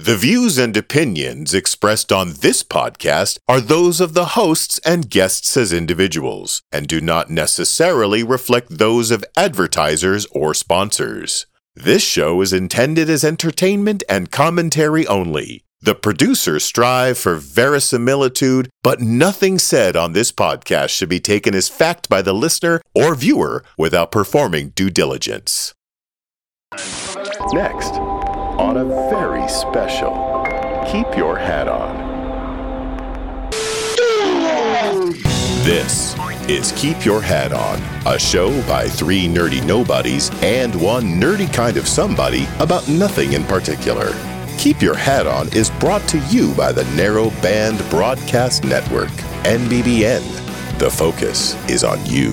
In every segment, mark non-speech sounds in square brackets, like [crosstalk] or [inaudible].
The views and opinions expressed on this podcast are those of the hosts and guests as individuals and do not necessarily reflect those of advertisers or sponsors. This show is intended as entertainment and commentary only. The producers strive for verisimilitude, but nothing said on this podcast should be taken as fact by the listener or viewer without performing due diligence. Next, on a very special Keep Your Hat On. This is Keep Your Hat On, a show by three nerdy nobodies and one nerdy kind of somebody about nothing in particular. Keep Your Hat On is brought to you by the Narrow Band Broadcast Network, NBBN. The focus is on you.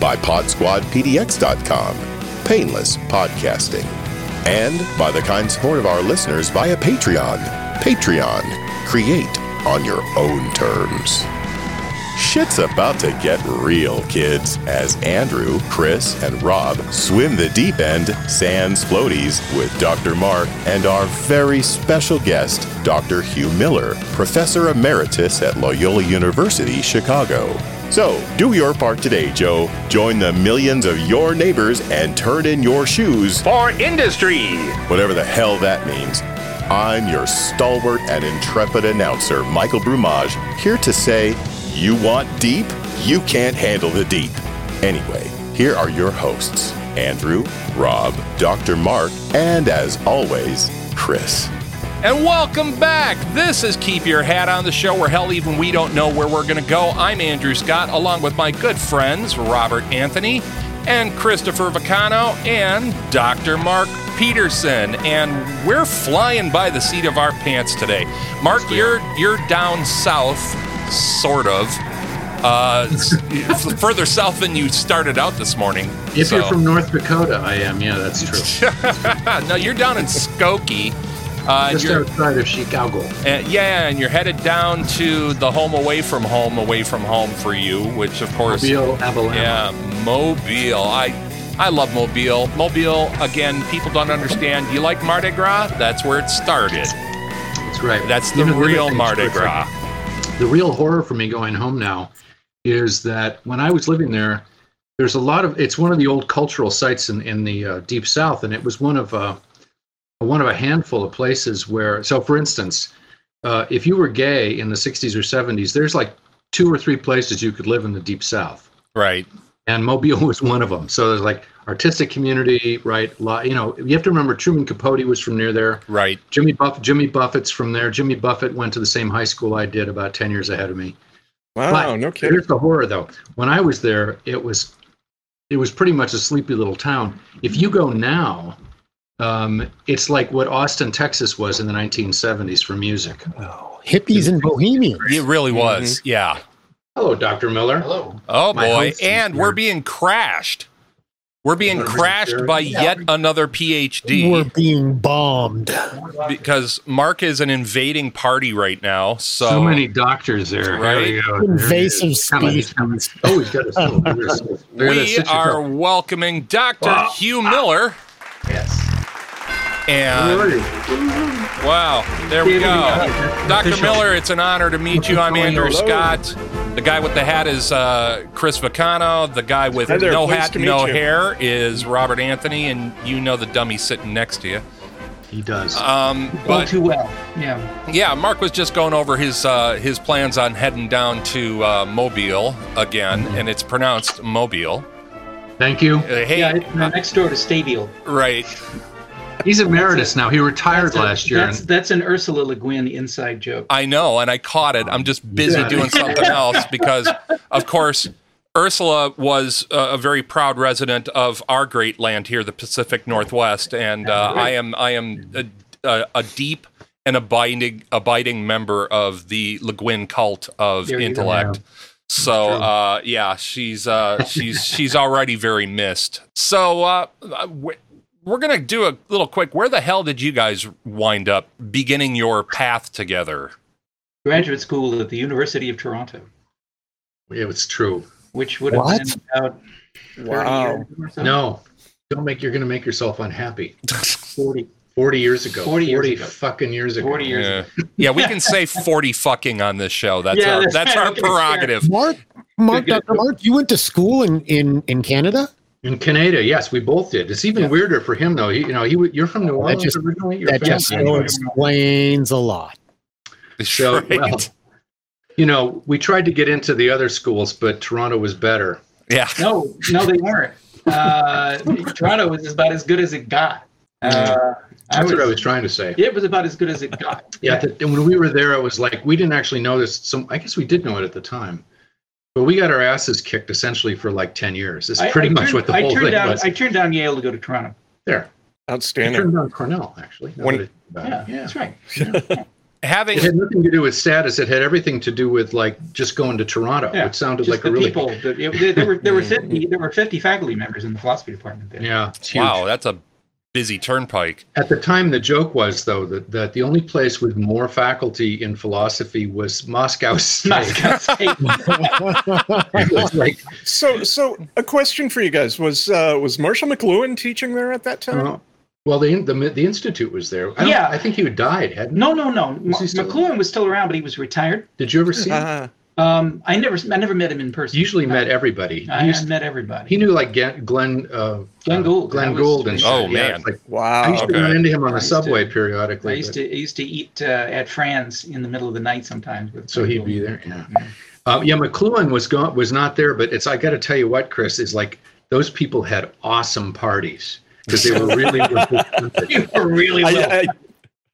By PodSquadPDX.com, painless podcasting. And by the kind support of our listeners via Patreon. Patreon. Create on your own terms. Shit's about to get real, kids, as Andrew, Chris, and Rob swim the deep end, sans floaties, with Dr. Mark and our very special guest, Dr. Hugh Miller, Professor Emeritus at Loyola University, Chicago. So, do your part today, Joe. Join the millions of your neighbors and turn in your shoes for industry. Whatever the hell that means. I'm your stalwart and intrepid announcer, Michael Brumage, here to say, you want deep? You can't handle the deep. Anyway, here are your hosts Andrew, Rob, Dr. Mark, and as always, Chris. And welcome back. This is Keep Your Hat on the show where hell even we don't know where we're going to go. I'm Andrew Scott along with my good friends Robert Anthony and Christopher Vacano and Dr. Mark Peterson and we're flying by the seat of our pants today. Mark, you're you're down south sort of. Uh, [laughs] further south than you started out this morning. If so. you're from North Dakota, I am. Yeah, that's true. [laughs] no, you're down in Skokie. Uh, Just outside of Chicago. Uh, yeah, and you're headed down to the home away from home, away from home for you, which of course. Mobile, Alabama. Yeah, Mobile. I. I love Mobile. Mobile, again, people don't understand. You like Mardi Gras? That's where it started. That's right. That's the real Mardi Gras. The real horror for me going home now is that when I was living there, there's a lot of it's one of the old cultural sites in in the uh, deep south, and it was one of uh, one of a handful of places where. So, for instance, uh, if you were gay in the 60s or 70s, there's like two or three places you could live in the deep south. Right. And Mobile [laughs] was one of them. So there's like artistic community, right? You know, you have to remember Truman Capote was from near there. Right. Jimmy Buff Jimmy Buffett's from there. Jimmy Buffett went to the same high school I did, about 10 years ahead of me. Wow, but no kidding. Here's the horror though. When I was there, it was it was pretty much a sleepy little town. If you go now, um, it's like what Austin, Texas was in the 1970s for music. Oh, hippies and bohemians. It really was. Mm-hmm. Yeah. Hello, Dr. Miller. Hello. Oh boy, and we're being crashed. We're being crashed by yet another PhD. We're being bombed because Mark is an invading party right now. So, so many doctors there. Right? Invasive species. Oh, he's got a [laughs] We are welcoming Dr. Wow. Hugh Miller. Yes. And wow, there we go. Dr. Miller, it's an honor to meet you. I'm Andrew Scott. The guy with the hat is uh, Chris Vacano. The guy with there, no hat, no you. hair is Robert Anthony, and you know the dummy sitting next to you. He does. Um, but too well. Yeah. Yeah. Mark was just going over his uh, his plans on heading down to uh, Mobile again, mm-hmm. and it's pronounced Mobile. Thank you. Uh, hey, yeah, uh, next door to Stabile. Right. He's emeritus now. He retired last year. That's, that's, an Ursula Le Guin inside joke. I know, and I caught it. I'm just busy doing something [laughs] else because, of course, Ursula was a very proud resident of our great land here, the Pacific Northwest, and uh, I am I am a, a, a, deep and abiding abiding member of the Le Guin cult of there intellect. So uh, yeah, she's uh, she's she's already very missed. So uh, we're going to do a little quick. Where the hell did you guys wind up beginning your path together? Graduate school at the University of Toronto. Yeah, it's true. Which would have what? been about wow. So. No, don't make. You're going to make yourself unhappy. [laughs] 40. 40 years ago. 40 years ago. fucking years ago. 40 years Yeah. yeah, we [laughs] can say 40 fucking on this show. That's Yeah, our that's that's right. our [laughs] prerogative. Mark, Mark, Good, good. Dr. Mark, you went to school in in in Canada. In Canada, yes, we both did. It's even weirder for him though. He, you know, he you're from New Orleans just- originally. Your That just family? explains a lot. So, Right. well, you know, we tried to get into the other schools, but Toronto was better. yeah. No, no, they weren't. Uh, [laughs] Toronto was about as good as it got. Uh, I That's what I was, was trying to say. it was about as good as it got. Yeah, th- and when we were there, it was like we didn't actually know this. Some, I guess we did know it at the time, but we got our asses kicked essentially for like ten years. It's pretty I much turned- what the I whole turned thing down, was. I turned down Yale to go to Toronto. there, Outstanding. I Outstanding. turned down Cornell actually. When- that I think about Yeah, yeah. that's right. [laughs] Having It had nothing to do with status. It had everything to do with like just going to Toronto. Yeah, It sounded Just like the a really people. that- it- there, there were there were [laughs] fifty there were fifty faculty members in the philosophy department there. yeah. Wow, that's a busy turnpike. At the time, the joke was though that, that the only place with more faculty in philosophy was Moscow [laughs] State. Moscow State. [laughs] Like, So, so a question for you guys was uh, was Marshall McLuhan teaching there at that time? uh, well, the, the the institute was there. I Yeah. I think he had died. Hadn't? No, no, no. Was he M- still- McLuhan was still around, but he was retired. Did you ever see? him? Um, I never, I never met him in person. He usually met everybody. He, I, I used- met everybody. he knew like Glenn Glenn, uh, Glenn uh, Gould. Glenn Gould and Oh, shit. Yeah, man. it's like, I wow. used to run into him on the used to- subway I used but- to, I used to eat uh, at Fran's in the middle of the night sometimes. With so he'd be there. Yeah. Um, yeah, McLuhan was gone, was not there, but it's. I got to tell you what, Chris is like. Those people had awesome parties because they were really. You [laughs] were really I. I,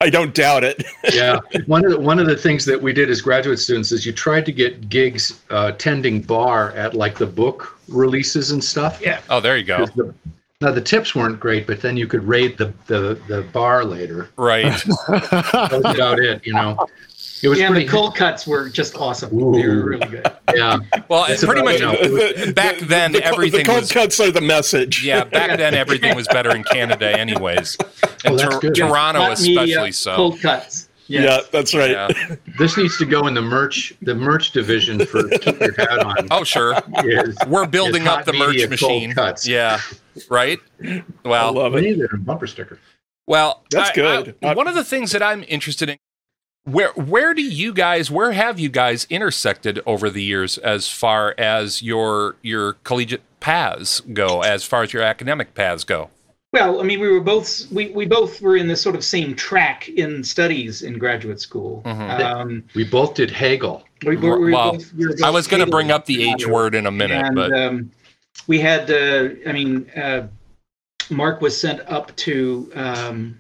I don't doubt it. [laughs] yeah, one of the, one of the things that we did as graduate students is you tried to get gigs uh, tending bar at like the book releases and stuff. Yeah. Oh, there you go. the- now the tips weren't great, but then you could raid the the, the bar later. Right. That was about it, you know. It was yeah, pretty the cold cuts were just awesome. They were really good. [laughs] yeah. Well, It's pretty much you know, back then the, everything the cold was cuts are the message. yeah, back [laughs] then everything was better in Canada anyways. And Oh, that's Tor- good. Toronto Hot media, especially so. Cold cuts. Yes. Yeah, that's right. Yeah. [laughs] This needs to go in the merch the merch division for keep your hat on. Oh, sure. Is, We're building up the merch machine. cuts. Yeah. Right? Well, I Well, love we it. need it bumper sticker. Well, That's I- good. I- Uh, one of the things that I'm interested in, where where do you guys, where have you guys intersected over the years as far as your your collegiate paths go, as far as your academic paths go? Well, I mean, we were both we, we both were in the sort of same track in studies in graduate school. Mhm. Um, We both did Hegel. we, were- we Well, both- we were I was going to bring up the H word in a minute, and but um, we had uh, i mean uh, mark was sent up to um,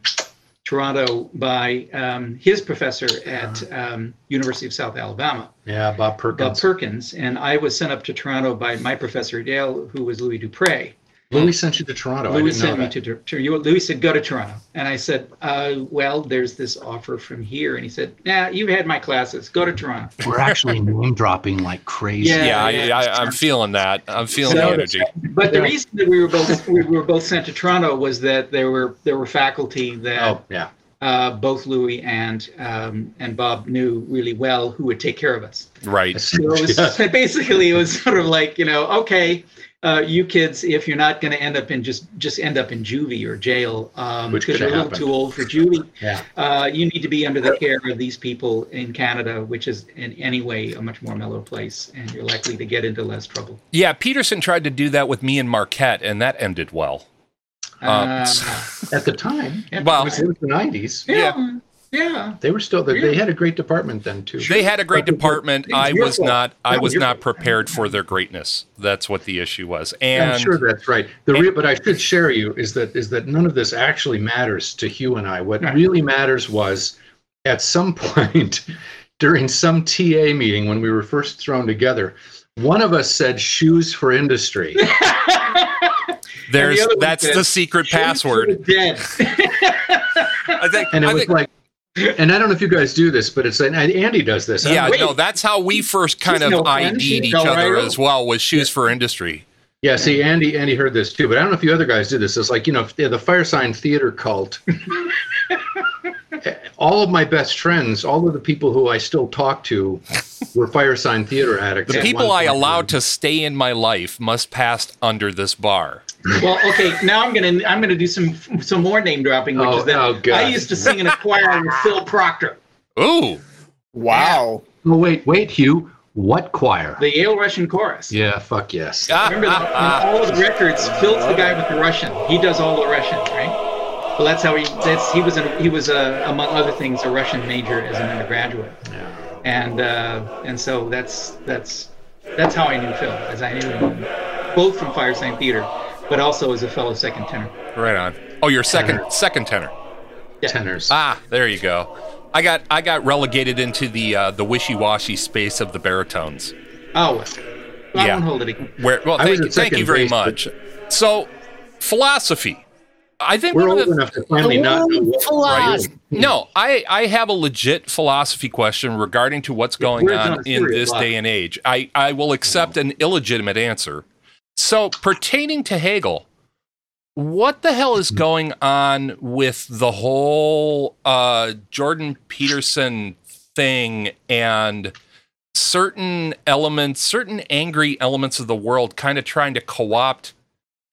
toronto by um, his professor at um, university of south alabama Yeah, Bob Perkins. bob Perkins. and i was sent up to toronto by my professor at yale who was louis dupre Louis sent you to Toronto. louis I didn't know sent me that. to, to, to you louis said go to toronto and i said uh, well there's this offer from here and he said nah you've had my classes go to toronto We're actually name dropping like crazy. Yeah. yeah, I, I, I'm feeling that. I'm feeling So- the energy. But the reason that we were both we were both sent to Toronto was that there were there were faculty that Oh, yeah. uh, both Louis and um, and Bob knew really well who would take care of us. Right. [laughs] So it was, Yeah. [laughs] basically, it was sort of like you know, okay, uh, you kids, if you're not going to end up in just just end up in juvie or jail, um, Which because could you're a little too old for juvie, Yeah. uh, you need to be under the care of these people in Canada, which is in any way a much more mellow place, and you're likely to get into less trouble. Yeah, Peterson tried to do that with me and Marquette, and that ended well. Um, Uh, At the time, yeah, Well- it was, it was the 90s. yeah, yeah. Yeah, they were still, they, Yeah. they had a great department then, too. They had a great department. I was fault. not. I That was was your not fault. prepared for their greatness. That's what the issue was. And I'm sure that's right. The real, but I should share you is that is that none of this actually matters to Hugh and I. What Right. really matters was at some [laughs] point during some TA meeting when we were first thrown together, one of us said shoes for industry. [laughs] there's other one that's said, the secret password. Dead. [laughs] I think. And it I was think like and I don't know if you guys do this, but it's and Andy does this. Yeah, no, that's how we first kind She's of no. ID'd each no other as well. Was shoes for industry. Yeah, see, Andy, Andy heard this too, but I don't know if you other guys do this. It's like you know, the the Firesign Theater cult. [laughs] all of my best friends, all of the people who I still talk to, were Firesign Theater addicts. The people I allowed to stay in my life must pass under this bar. Well, okay, now I'm gonna I'm gonna do some some more name dropping, which Oh, is that oh, God. I used to sing in a choir with Phil Proctor, Ooh. Wow. Oh wait, wait, Hugh. What choir? the Yale Russian Chorus. Yeah, fuck yes. Remember that in all the records, Phil's the guy with the Russian. He does all the Russian, right? Well, that's how he. That's he was. A, he was a, among other things a Russian major as an undergraduate, Yeah. and uh, and so that's that's that's how I knew Phil, as I knew him both from Firesign Theater, but also as a fellow second tenor. Right on. Oh, your second second tenor. Tenors. Ah, there you go. I got I got relegated into the uh, the wishy-washy space of the baritones. Oh, well, I Yeah. hold it against. Where well, thank you, thank you very base, much. So, philosophy. I think We're old the, enough to finally not know what Philosophy. No, I, I have a legit philosophy question regarding to what's going We're on in this day and age. I, I will accept an illegitimate answer. So, pertaining to Hegel, what the hell is going on with the whole uh, Jordan Peterson thing and certain elements, certain angry elements of the world kind of trying to co opt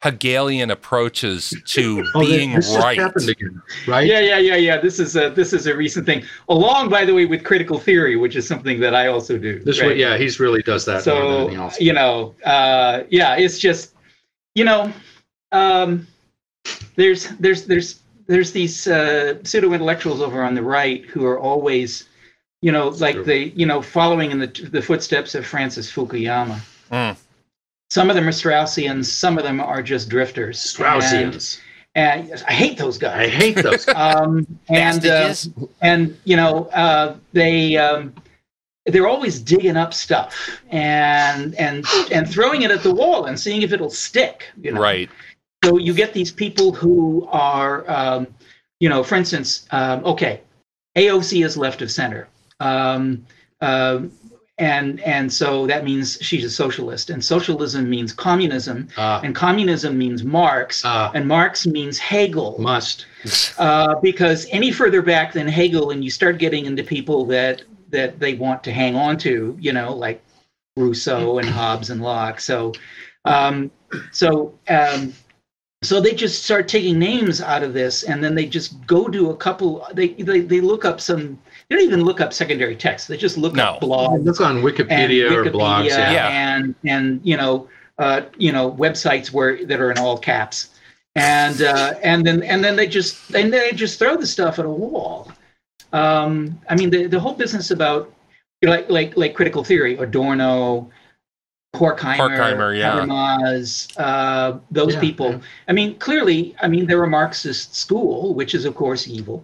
Hegelian approaches to [laughs] Oh, being this just right? happened again, right? Yeah, yeah, yeah, yeah. This is a this is a recent thing. Along, by the way, with critical theory, which is something that I also do. This right? way, yeah, he's really does that. so you know uh yeah it's just you know um there's there's there's there's these uh pseudo intellectuals over on the right who are always you know like True. they you know following in the the footsteps of francis fukuyama Mm. Some of them are straussians some of them are just drifters Straussians. and, and i hate those guys I hate those. um, [laughs] and uh, and you know uh, they um, they're always digging up stuff and and [gasps] and throwing it at the wall and seeing if it'll stick. You know? Right. So you get these people who are, um, you know, for instance, um, okay, AOC is left of center. Um, um and and so that means she's a socialist, and socialism means communism, Uh, and communism means Marx, uh, and Marx means Hegel must. uh, because any further back than Hegel, and you start getting into people that that they want to hang on to, you know, like Rousseau and Hobbes and Locke. So, um, so, um, so they just start taking names out of this, and then they just go to a couple. They they they look up some. They don't even look up secondary text. They just look No. up blogs Look on and Wikipedia, or blogs. Yeah. Yeah. and and you know uh, you know websites where that are in all caps, and uh, and then and then they just and they just throw the stuff at a wall. Um, I mean the the whole business about you know, like like like critical theory, Adorno, Horkheimer, Horkheimer, yeah. Habermas, uh, those Yeah, people. yeah. I mean, clearly, I mean, they're a Marxist school, which is of course evil.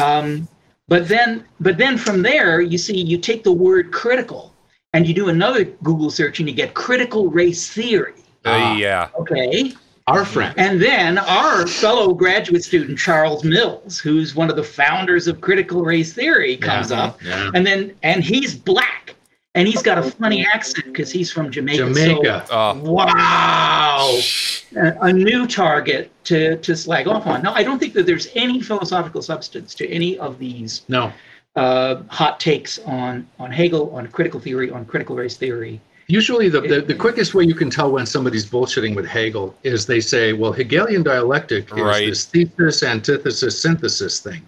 Um, but then, but then from there, you see, you take the word critical, and you do another Google search, and you get critical race theory. Uh, Ah. yeah. Okay, Our friend. and then our fellow graduate student Charles Mills, who's one of the founders of critical race theory, comes Yeah. up, Yeah. and then and he's black, and he's got a funny accent because he's from Jamaica. So- Jamaica. Uh, Wow. A, a new target to, to slag off on. Now, I don't think that there's any philosophical substance to any of these no. uh, hot takes on, on Hegel, on critical theory, on critical race theory. Usually, the, the, the quickest way you can tell when somebody's bullshitting with Hegel is they say, well, Hegelian dialectic is Right. this thesis, antithesis, synthesis thing.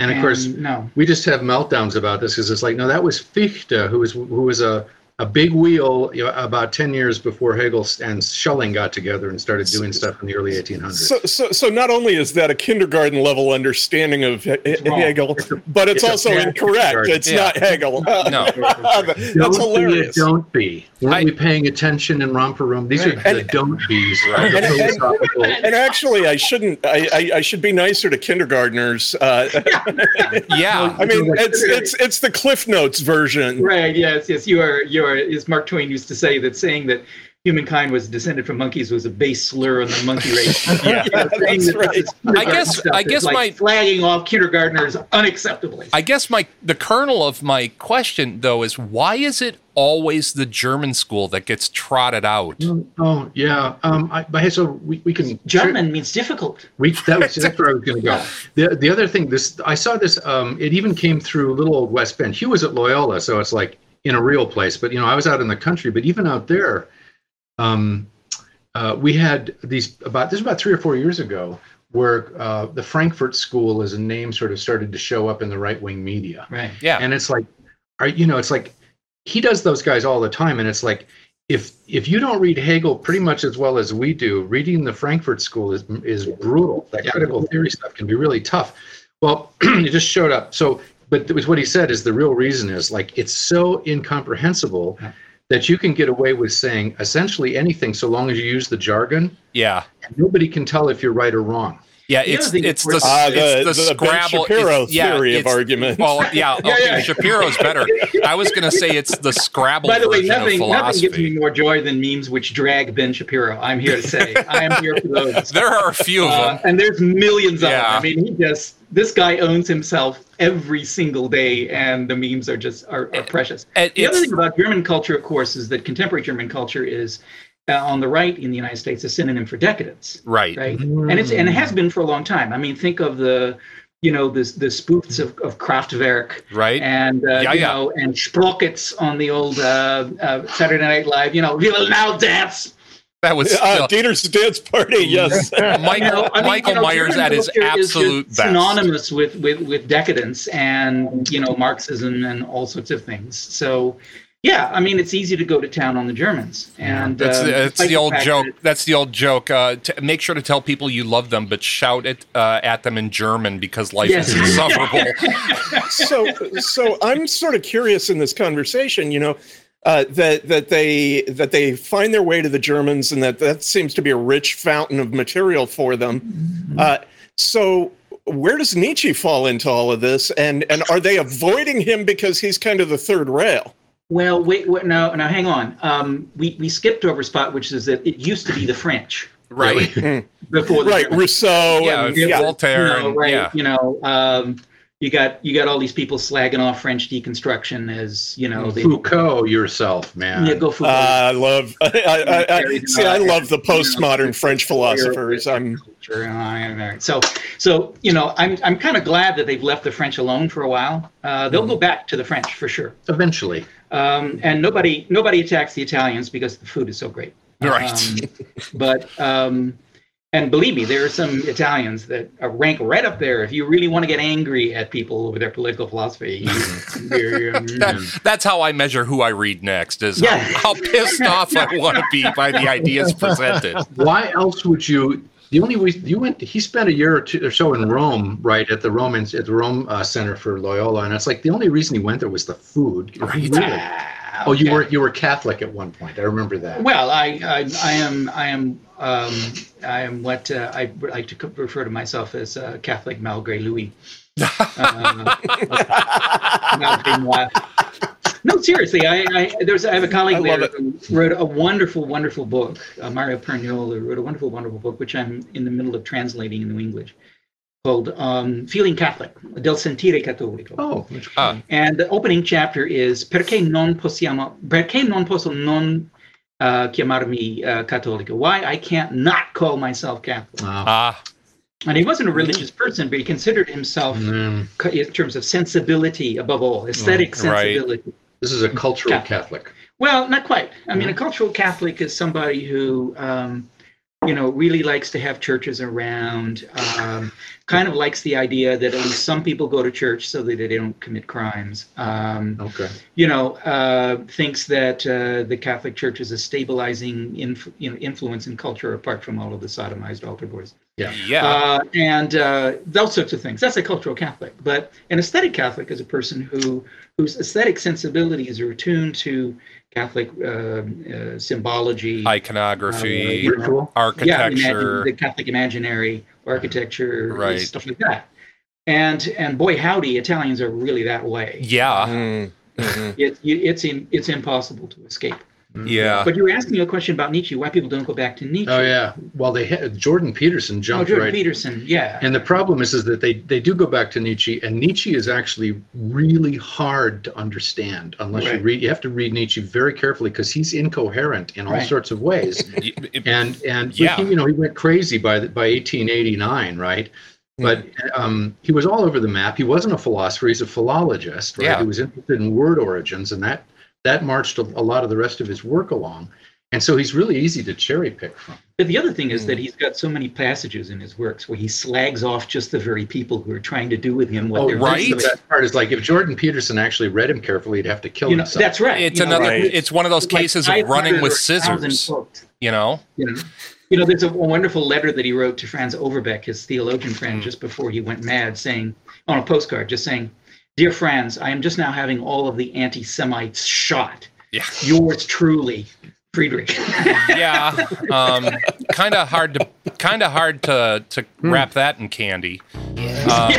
And of course, And no. we just have meltdowns about this because it's like, no, that was Fichte, who was who was a, a big wheel you know, about 10 years before Hegel and Schelling got together and started doing stuff in the early 1800s. So, so, so not only is that a kindergarten level understanding of He- He- wrong. Hegel, but it's, it's also incorrect. It's Yeah. not Hegel. No. [laughs] That's don't hilarious. Be don't be. Weren't I- we paying attention in Romper Room? These Right. are the don't be's. Right. And- and- And actually, I shouldn't. I, I, I should be nicer to kindergartners. Uh, [laughs] yeah. [laughs] I mean, it's it's it's the Cliff Notes version. Right. Yes. Yes. You are. You are. As Mark Twain used to say, that saying that humankind was descended from monkeys was a base slur on the monkey race. [laughs] Yeah. You know, That's right. I guess- I is guess like my- flagging off kindergartners unacceptably. I guess my the kernel of my question though is why is it always the German school that gets trotted out? Oh yeah. Um. I, but hey, so we, we can German means difficult. We that was [laughs] that's where I was going to go. The the other thing, this I saw this. Um, it even came through little old West Bend. Hugh was at Loyola, so it's like in a real place. But you know, I was out in the country. But even out there, um, uh, we had these about this is about three or four years ago, where uh, the Frankfurt School as a name sort of started to show up in the right wing media, Right. Yeah. and it's like, are you know, it's like he does those guys all the time, and it's like. If, if you don't read Hegel pretty much as well as we do, reading the Frankfurt School is is brutal. That Yeah. critical theory stuff can be really tough. Well, [clears throat] it just showed up. So, but it was what he said is the real reason is like it's so incomprehensible Yeah. That you can get away with saying essentially anything so long as you use the jargon. Yeah. And nobody can tell if you're right or wrong. Yeah, The it's other thing it's the, Ah, it's the- the, the Ben Scrabble. Shapiro it's- yeah, theory of argument. Well, [laughs] yeah, okay, yeah. Shapiro's better. I was going to say it's the Scrabble By the way, version nothing, of nothing gives me philosophy. more joy than memes which drag Ben Shapiro. I'm here to say, I am here for those. [laughs] There are a few of Uh, them. and there's millions of them. I mean, he just this guy owns himself every single day, and the memes are just are, are precious. And The other thing about German culture, of course, is that contemporary German culture is uh, on the right in the United States a synonym for decadence, right. right? And it's and it has been for a long time. I mean, think of the you know the the spoofs of, of Kraftwerk Right. and uh, Yeah, you yeah. know and Sprockets on the old uh, uh, Saturday Night Live. You know, we will now dance. That was Uh, Dieter's dance party, [laughs] yes. [laughs] Michael, You know, I mean, Michael you know, Myers German at his culture is just absolute best. synonymous with, with with decadence and you know Marxism and all sorts of things. So, yeah, I mean, it's easy to go to town on the Germans, and That's uh, the, it's the old fact joke. that- That's the old joke. Uh, t- make sure to tell people you love them, but shout it uh, at them in German because life Yes. is insufferable. [laughs] so so i'm sort of curious in this conversation you know uh, that that they that they find their way to the Germans and that that seems to be a rich fountain of material for them. Uh, so where does Nietzsche fall into all of this? And and are they avoiding him because he's kind of the third rail? Well, wait, wait, no, now, hang on. Um, we we skipped over a spot, which is that it used to be the French right. [laughs] before the Right, Germans. Rousseau Yeah, and yeah. yeah. Voltaire. you know, and- right? yeah. You know, um, you got you got all these people slagging off French deconstruction as you know they Foucault yourself, man. yeah go Foucault. Uh, I love. [laughs] I, I, I, see, I love the postmodern French philosophers. I'm culture. and I am married. So, so you know, I'm I'm kind of glad that they've left the French alone for a while. Uh, they'll go back to the French for sure. Eventually. Um, and nobody nobody attacks the Italians because the food is so great. Right. Um, but um, and believe me, there are some Italians that are rank right up there. If you really want to get angry at people over their political philosophy, [laughs] you, you're- That, that's how I measure who I read next. Is Yeah. how, how pissed off I [laughs] want to be by the ideas presented. Why else would you? The only reason you went, he spent a year or two or so in Rome, right at the Romans at the Rome uh, Center for Loyola, and it's like the only reason he went there was the food. Right. Really? Oh, you were you were Catholic at one point. I remember that. Well, I, I, I am, I am, um, I am what uh, I like to refer to myself as uh, Catholic malgré lui. [laughs] Uh, malgré. No, seriously, I, I there's I have a colleague there who wrote a wonderful, wonderful book. Uh, Mario Perniola wrote a wonderful, wonderful book, which I'm in the middle of translating into English, called um, "Feeling Catholic: Del Sentire Cattolico." Oh, which- Ah. And the opening chapter is perché non possiamo, perché non posso non uh, chiamarmi uh, cattolico? Why I can't not call myself Catholic? wow. Ah, And he wasn't a religious person, but he considered himself, Mm, in terms of sensibility above all, aesthetic Right. sensibility. this is a cultural Catholic. Catholic. Well, not quite. I mean, a cultural Catholic is somebody who, um, you know, really likes to have churches around, um, kind of likes the idea that at least some people go to church so that they don't commit crimes. Um, Okay. you know, uh, thinks that uh, the Catholic Church is a stabilizing inf- you know, influence in culture apart from all of the sodomized altar boys. Yeah. yeah. Uh, and uh, those sorts of things. That's a cultural Catholic. But an aesthetic Catholic is a person who whose aesthetic sensibilities are attuned to Catholic um, uh, symbology, Iconography, uh, Ritual. yeah, architecture. imagine, the Catholic imaginary, architecture, Right. stuff like that. And and boy howdy, Italians are really that way. yeah. Mm, mhm. It, it's in, it's impossible to escape. Yeah. But you were asking a question about Nietzsche. Why people don't go back to Nietzsche? Oh yeah. Well, they had Jordan Peterson jumped Oh, Jordan right. Peterson. Yeah. And the problem is, is that they, they do go back to Nietzsche, and Nietzsche is actually really hard to understand unless you read. You have to read Nietzsche very carefully because he's incoherent in all Right. sorts of ways. [laughs] And and Yeah. he, you know he went crazy by the, by 1889 right but um, he was all over the map he wasn't a philosopher he's a philologist right Yeah. he was interested in word origins and that that marched a, a lot of the rest of his work along and so he's really easy to cherry pick from. But the other thing is Hmm. that he's got so many passages in his works where he slags off just the very people who are trying to do with him what Oh, they're right. The best part is like if Jordan Peterson actually read him carefully, he'd have to kill You know, himself. that's right. It's You know, another. Right. It's one of those it's like cases of running with scissors. You know. You know, you know, there's a wonderful letter that he wrote to Franz Overbeck, his theologian Hmm. friend, just before he went mad, saying on a postcard, just saying, "Dear friends, I am just now having all of the anti-Semites shot. Yeah. Yours truly, Friedrich." [laughs] Yeah. Um, kind of hard to. Kind of hard to to Hmm. wrap that in candy. Um, [laughs]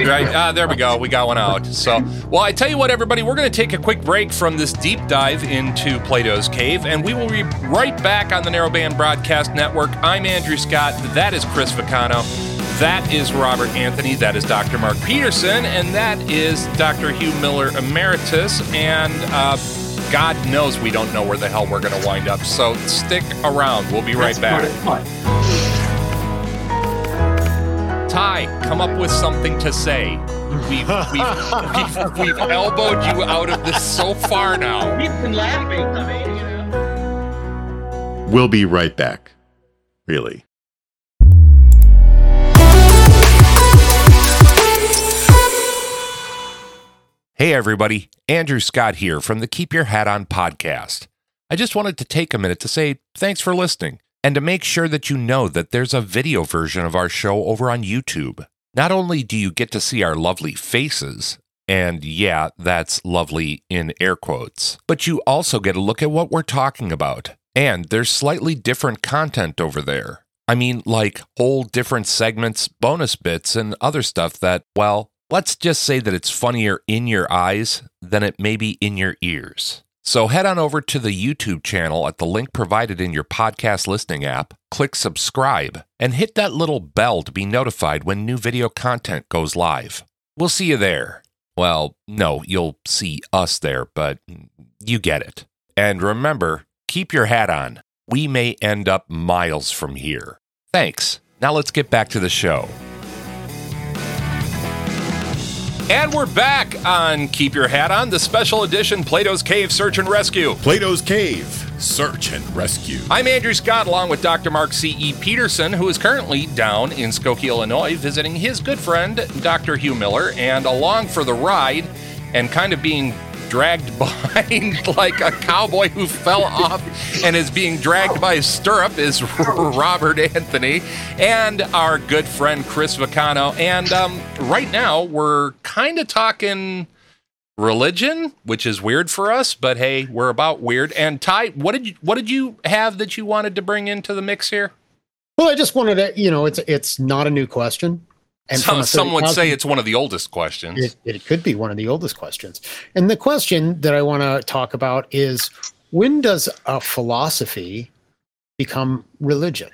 Right. Ah, there we go. We got one out. So, well, I tell you what, everybody, we're going to take a quick break from this deep dive into Plato's Cave, and we will be right back on the Narrowband Broadcast Network. I'm Andrew Scott. That is Chris Vicano. That is Robert Anthony. That is Dr. Mark Peterson. And that is Dr. Hugh Miller Emeritus. And uh, God knows we don't know where the hell we're going to wind up. So stick around. We'll be right That's back. part of. Ty, come up with something to say. We've, we've, we've, we've elbowed you out of this so far now. He's been laughing. I mean, you know. We'll be right back. Really. Hey, everybody. Andrew Scott here from the Keep Your Hat On podcast. I just wanted to take a minute to say thanks for listening and to make sure that you know that there's a video version of our show over on YouTube. Not only do you get to see our lovely faces, and yeah, that's lovely in air quotes, but you also get a look at what we're talking about. And there's slightly different content over there. I mean, like whole different segments, bonus bits, and other stuff that, well, let's just say that it's funnier in your eyes than it may be in your ears. So head on over to the YouTube channel at the link provided in your podcast listening app, click subscribe, and hit that little bell to be notified when new video content goes live. We'll see you there. Well, no, you'll see us there, but you get it. And remember, keep your hat on. We may end up miles from here. Thanks. Now let's get back to the show. And we're back on Keep Your Hat On, the special edition Plato's Cave Search and Rescue. Plato's Cave Search and Rescue. I'm Andrew Scott, along with Dr. Mark C.E. Peterson, who is currently down in Skokie, Illinois, visiting his good friend, Dr. Hugh Miller. And along for the ride and kind of being dragged [laughs] behind like a cowboy who fell off and is being dragged by his stirrup is [laughs] Robert Anthony and our good friend Chris Vicano. And um, right now, we're kind of talking religion, which is weird for us, but hey, we're about weird. And Ty, what did you what did you have that you wanted to bring into the mix here? Well, I just wanted to, you know, it's it's not a new question. Some, a some would say it's one of the oldest questions. It, it could be one of the oldest questions. And the question that I want to talk about is when does a philosophy become religion?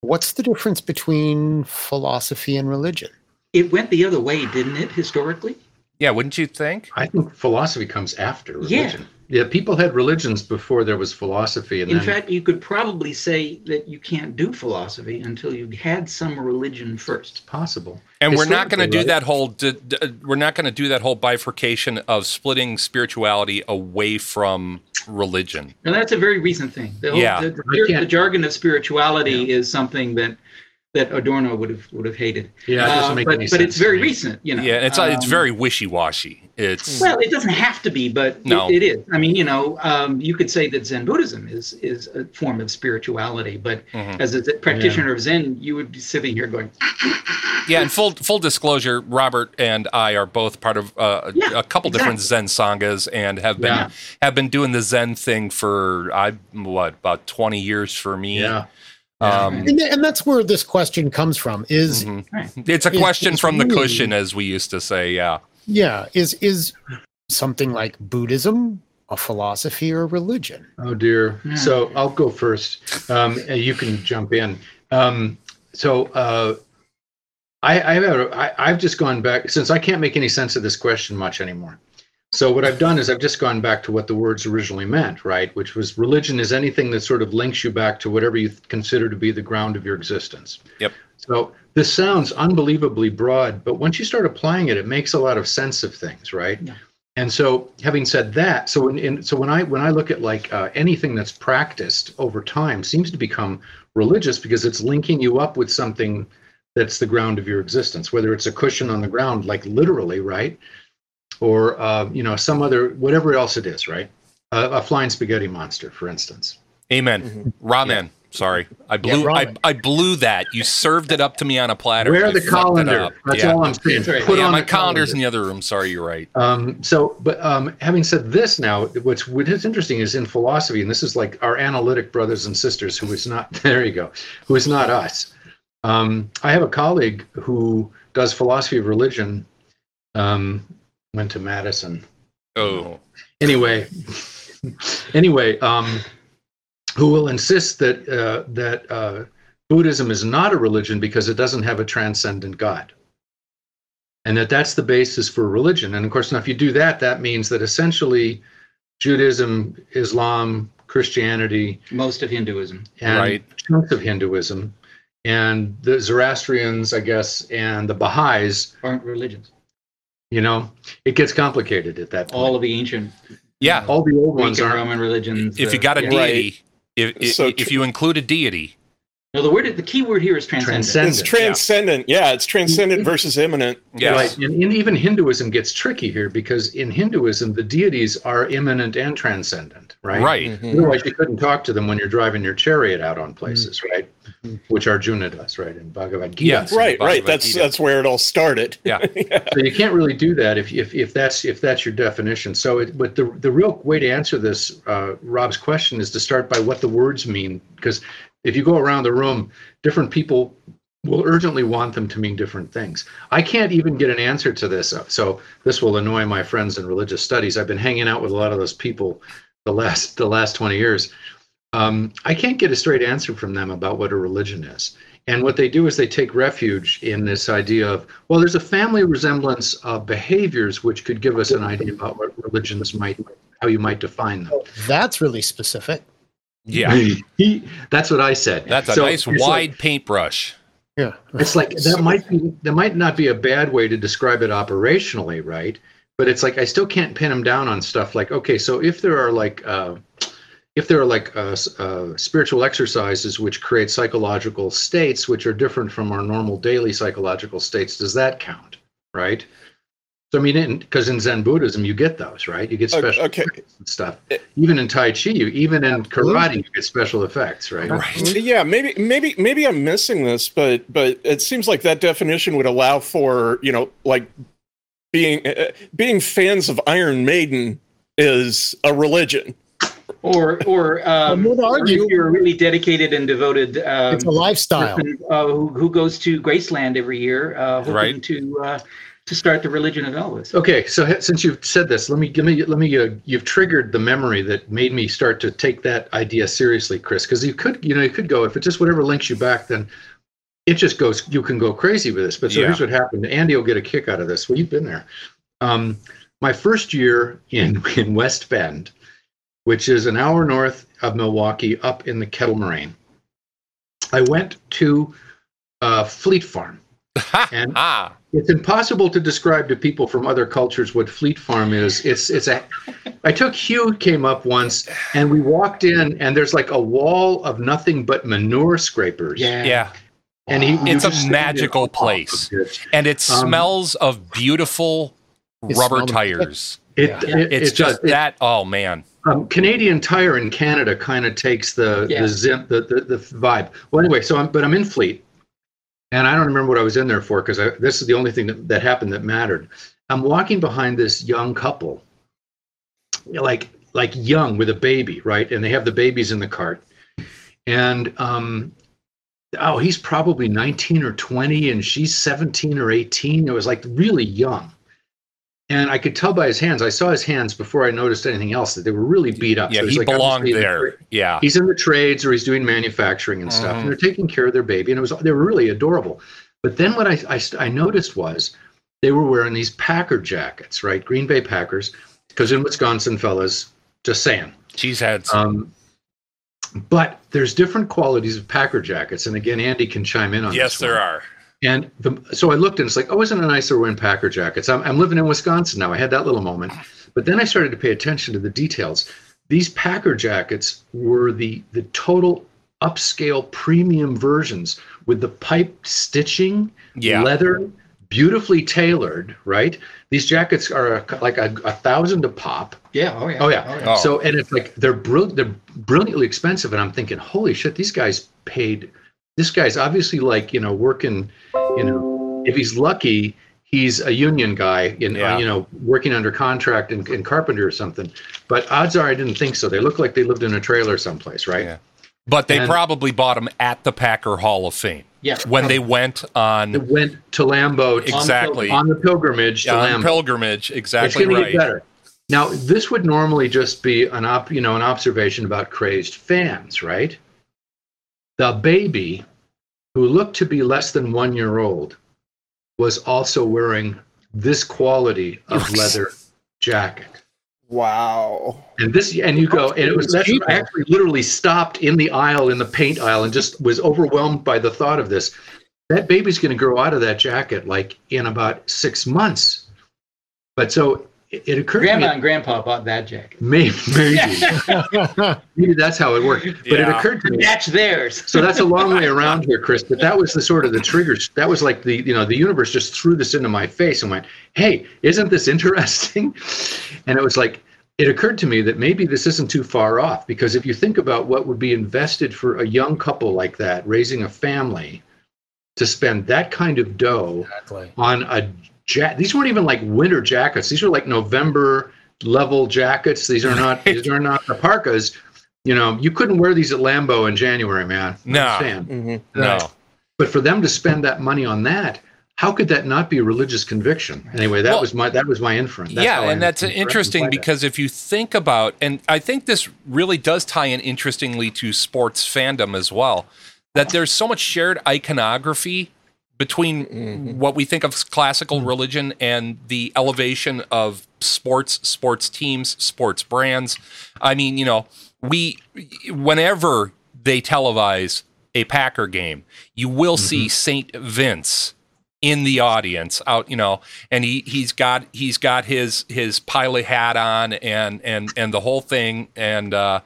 What's the difference between philosophy and religion? It went the other way, didn't it, historically? yeah, wouldn't you think? I think philosophy comes after religion. Yeah, people had religions before there was philosophy, and In then fact, you could probably say that you can't do philosophy until you had some religion first. it's possible. And we're not going to do that whole d- d- we're not going to do that whole bifurcation of splitting spirituality away from religion. And that's a very recent thing. The, whole, Yeah. the, the, the jargon of spirituality is something that that Adorno would have would have hated. Yeah, it doesn't Uh, make but any but it's sense to very recent, you know. Yeah, it's it's Um, very wishy washy. It's Well, it doesn't have to be, but it- it is. I mean, you know, um, you could say that Zen Buddhism is is a form of spirituality, but Mhm. as a practitioner of Zen, you would be sitting here going, [laughs] Yeah, and full full disclosure, Robert and I are both part of uh, Yeah, a couple different exactly. Zen sanghas and have been Yeah. have been doing the Zen thing for I what about twenty years for me. Yeah. Um, And, th- and that's where this question comes from is mhm. It's a question is from the really- cushion, as we used to say. Yeah. yeah, is is something like Buddhism a philosophy or a religion? Oh dear. Yeah. So I'll go first. Um, and you can jump in. Um, so uh, I, I have a, I, I've just gone back since I can't make any sense of this question much anymore. So what I've done is I've just gone back to what the words originally meant, right? Which was religion is anything that sort of links you back to whatever you consider to be the ground of your existence. Yep. So this sounds unbelievably broad, but once you start applying it, it makes a lot of sense of things, right? Yeah. And so, having said that, so in, in so when I when I look at like uh, anything that's practiced over time seems to become religious because it's linking you up with something that's the ground of your existence, whether it's a cushion on the ground, like literally, right, or uh, you know some other whatever else it is, right? Uh, a flying spaghetti monster, for instance. Amen. Ramen. Sorry, I blew. Yeah, I. I blew that. You served it up to me on a platter. Where I the fucked colander? up. That's yeah. all I'm saying. Right. Put yeah, on my the calendar's calendar. in the other room. Sorry, you're right. Um, so, but um, having said this, now what's what is interesting is in philosophy, and this is like our analytic brothers and sisters, who is not [laughs] there. You go, who is not us. Um, I have a colleague who does philosophy of religion. Um, went to Madison. Oh, Anyway, [laughs] anyway, um, who will insist that uh, that uh, Buddhism is not a religion because it doesn't have a transcendent God, and that that's the basis for religion. And of course, now if you do that, that means that essentially Judaism, Islam, Christianity, Most of Hinduism. and Right. chunks of Hinduism, and the Zoroastrians, I guess, and the Baha'is, Aren't religions. You know, it gets complicated at that point. All of the ancient yeah. All the old Greek ones aren't. Roman religions. If you uh, got a yeah. deity, if if, So if you include a deity, No, the word, the key word here is transcendent. Transcendent. It's transcendent. Yeah, it's transcendent versus immanent. yes. Right. And, and even Hinduism gets tricky here because in Hinduism, the deities are immanent and transcendent, right? right, Mhm. Otherwise, you couldn't talk to them when you're driving your chariot out on places, right? Mhm. Which Arjuna does, right? In Bhagavad Gita. Yes. Right, Bhagavad right. That's Gita. that's where it all started. [laughs] Yeah. So you can't really do that if, if, if that's if that's your definition. So, it, but the the real way to answer this, uh, Rob's question, is to start by what the words mean, because if you go around the room, different people will urgently want them to mean different things. I can't even get an answer to this, so this will annoy my friends in religious studies. I've been hanging out with a lot of those people the last the last twenty years. Um, I can't get a straight answer from them about what a religion is. And what they do is they take refuge in this idea of, well, there's a family resemblance of behaviors which could give us an idea about what religions might, how you might define them. That's really specific. Yeah. He, that's what I said. That's a So nice wide Like, paintbrush. Yeah. it's like that might be that might not be a bad way to describe it operationally, right? But it's like I still can't pin them down on stuff like, okay, so if there are like uh, if there are like uh, uh, spiritual exercises which create psychological states which are different from our normal daily psychological states, does that count? Right? So I mean, because in, Zen Buddhism you get those, right? You get special okay. effects and stuff. Even in Tai Chi, you even in karate, you get special effects, right? Right. Yeah, maybe maybe maybe I'm missing this, but but it seems like that definition would allow for you know like being uh, being fans of Iron Maiden is a religion. Or, or, um, would or argue- if you're really dedicated and devoted um, It's a lifestyle. person uh, who, who goes to Graceland every year, uh, hoping Right. to uh, to start the religion of Elvis. Okay, so since you've said this, let me give me let me uh, you've triggered the memory that made me start to take that idea seriously, Chris. Because you could you know you could go if it just whatever links you back, then it just goes. You can go crazy with this. But so Yeah. here's what happened. Andy will get a kick out of this. Well, you've been there. Um, my first year in [laughs] in West Bend, which is an hour north of Milwaukee, up in the Kettle Moraine, I went to uh, Fleet Farm. [laughs] And- ah, It's impossible to describe to people from other cultures what Fleet Farm is. It's it's a. I took Hugh came up once, and we walked in, and there's like a wall of nothing but manure scrapers. yeah. Yeah. and he. It's a just stand there magical place. it. And it Um, smells of beautiful rubber tires. It, Yeah. it- It's it just does. It- that. Oh man. um, Canadian Tire in Canada kind of takes the Yeah. the zip the, the the vibe. Well, anyway, so I'm but I'm in Fleet, and I don't remember what I was in there for because this is the only thing that, that happened that mattered. I'm walking behind this young couple, like like young with a baby, right? And they have the babies in the cart, and um, oh, he's probably 19 or 20, and she's 17 or 18. It was like really young. And I could tell by his hands. I saw his hands before I noticed anything else that they were really beat up. Yeah, So he like, belonged in the there. Yeah. He's in the trades or he's doing manufacturing and stuff, and they're taking care of their baby, and it was they were really adorable. But then what I, I I noticed was they were wearing these Packer jackets, right? Green Bay Packers, because in Wisconsin, fellas, just saying. She's had Uh. Um, but there's different qualities of Packer jackets, and again, Andy can chime in on yes, there one. are. And the, so I looked and it's like, oh, isn't it nice they're wearing Packer jackets? I'm, I'm living in Wisconsin now. I had that little moment. But then I started to pay attention to the details. These Packer jackets were the the total upscale premium versions with the pipe stitching, Yeah. leather, beautifully tailored. Right? These jackets are a, like a, a thousand a pop. Yeah. Oh yeah. Oh yeah. Oh. So and it's like they're brill- they're brilliantly expensive, and I'm thinking, holy shit, these guys paid. This guy's obviously like you know working, you know, if he's lucky, he's a union guy in Yeah. uh, you know working under contract in, in carpenter or something. But odds are, I didn't think so. They look like they lived in a trailer someplace, right? Yeah. But they And- probably bought them at the Packer Hall of Fame Yeah. when they went They on went to Lambeau to- exactly on the pilgrimage to on Lambeau. pilgrimage. Exactly right. better. Now, this would normally just be an op, you know, an observation about crazed fans, right? The baby, who looked to be less than one year old, was also wearing this quality of leather jacket. Wow. And this, and you go, and it was. I actually literally stopped in the aisle, in the paint aisle, and just was overwhelmed by the thought of this. That baby's going to grow out of that jacket like in about six months. But so it, it occurred to Grandma me, and Grandpa bought that jacket. maybe, maybe, [laughs] maybe that's how it worked. But it occurred to me. That's theirs. So that's a long way [laughs] around here, Chris. But that was the sort of the trigger. That was like the you know the universe just threw this into my face and went, "Hey, isn't this interesting?" [laughs] And it was like it occurred to me that maybe this isn't too far off because if you think about what would be invested for a young couple like that raising a family to spend that kind of dough exactly. on a jacket. These weren't even like winter jackets. These were like November level jackets. These are not. These are not the parkas. You know, you couldn't wear these at Lambeau in January, man. No. saying. hmm No. But for them to spend that money on that, how could that not be a religious conviction? Anyway, that Well, was my that was my inference. That's yeah, how I and that's interesting implied that. because if you think about, and I think this really does tie in interestingly to sports fandom as well, that there's so much shared iconography between Mhm. what we think of as classical religion and the elevation of sports, sports teams, sports brands. I mean, you know, we, whenever they televise a Packer game, you will see St. Vince in the audience out you know and he he's got he's got his his pilot hat on and and and the whole thing and uh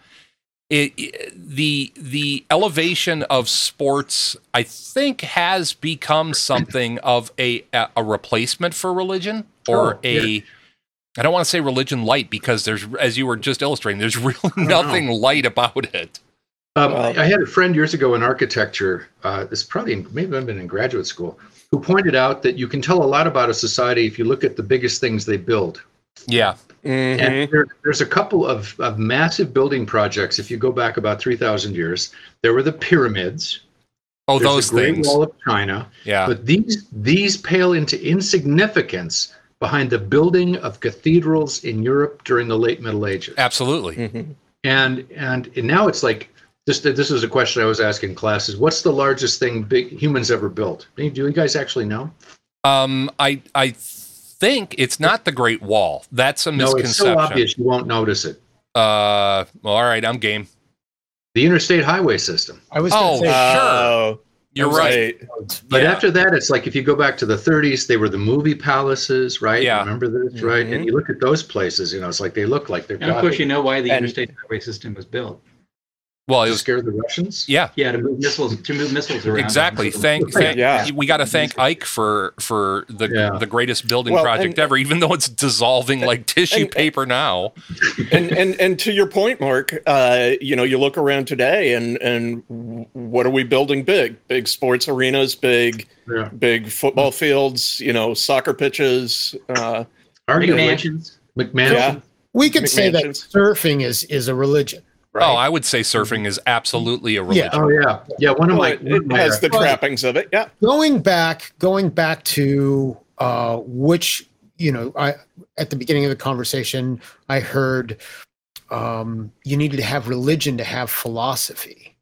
it, it- the the elevation of sports i think has become something of a a, a replacement for religion or Oh, a I don't want to say religion light because there's, as you were just illustrating, there's [laughs] really nothing light about it. Um, Well- I had a friend years ago in architecture. Uh, this probably in- maybe I've been in graduate school, who pointed out that you can tell a lot about a society if you look at the biggest things they build. Yeah, Mhm. And there, there's a couple of, of massive building projects. If you go back about 3,000 years, there were the pyramids. oh, there's those the Great things. Wall of China. Yeah, But these these pale into insignificance behind the building of cathedrals in Europe during the late Middle Ages. absolutely. Mhm. And and, and now it's like this. This is a question I was asking classes. What's the largest thing big humans ever built? Do you guys actually know? Um, I I think it's not the Great Wall. That's a No, it's so misconception. obvious you won't notice it. uh, well, all right, I'm game. The interstate highway system. I was Oh, going to say, sure. Oh, You're right. But Yeah. after that, it's like if you go back to the 30s, they were the movie palaces, right? Yeah. Remember this, right? Mhm. And you look at those places, you know, it's like they look like they're. And of course, you know why the And- interstate highway system was built. Well, it to was scare the Russians. yeah. Yeah, to move missiles to move missiles around. Exactly. Thank, [laughs] thank Yeah. we got to thank Ike for for the Yeah. the greatest building Well, project and- ever, even though it's dissolving like tissue and- paper now. and and and to your point, Mark, uh, you know, you look around today, and and what are we building big? Big sports arenas, big Yeah. big football fields, you know, soccer pitches. Uh, Arguably, mansions. McMahon. Yeah. we could say that surfing is is a religion. Right? Oh, I would say surfing is absolutely a religion. Yeah. Oh yeah, yeah. One of well, my, it, one of it has the Right. trappings of it. Yeah. going back going back to uh which you know i at the beginning of the conversation i heard um you needed to have religion to have philosophy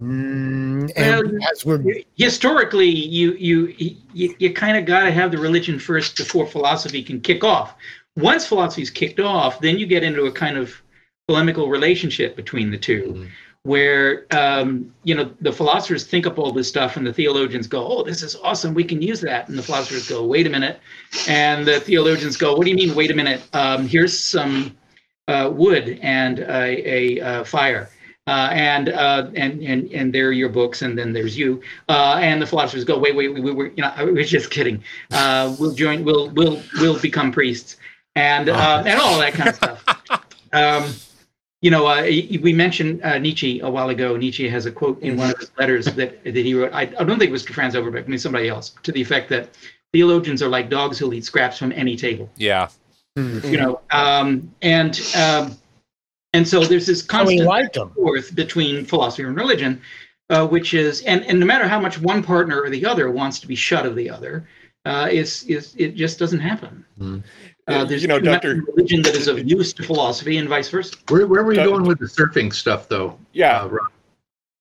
mm, and Well, as we're Historically, you you you, you kind of got to have the religion first before philosophy can kick off. Once philosophy's kicked off, then you get into a kind of polemical relationship between the 2 Mhm. where um, you know the philosophers think up all this stuff and the theologians go oh this is awesome we can use that and the philosophers go wait a minute and the theologians go what do you mean wait a minute um, here's some uh, wood and a, a uh, fire uh, and uh, and and and there are your books, and then there's you. Uh, and the philosophers go, wait, wait, we, we were, you know, I was just kidding. Uh, we'll join, we'll we'll we'll become priests, and uh, and all that kind of stuff. [laughs] Um, you know, uh, we mentioned Nietzsche a while ago. Nietzsche has a quote in one of his letters [laughs] that that he wrote. I, I don't think it was to Franz Overbeck, I mean somebody else, to the effect that theologians are like dogs who'll eat scraps from any table. Yeah. You know, um, and um, and so there's this constant liked them. forth between philosophy and religion, uh, which is, and, and no matter how much one partner or the other wants to be shut of the other, uh, is is it just doesn't happen. Mm. Uh, there's You know, Dr. religion that is of use to philosophy and vice versa. Where, where were you Doug- going with the surfing stuff, though? Yeah. Uh, Rob?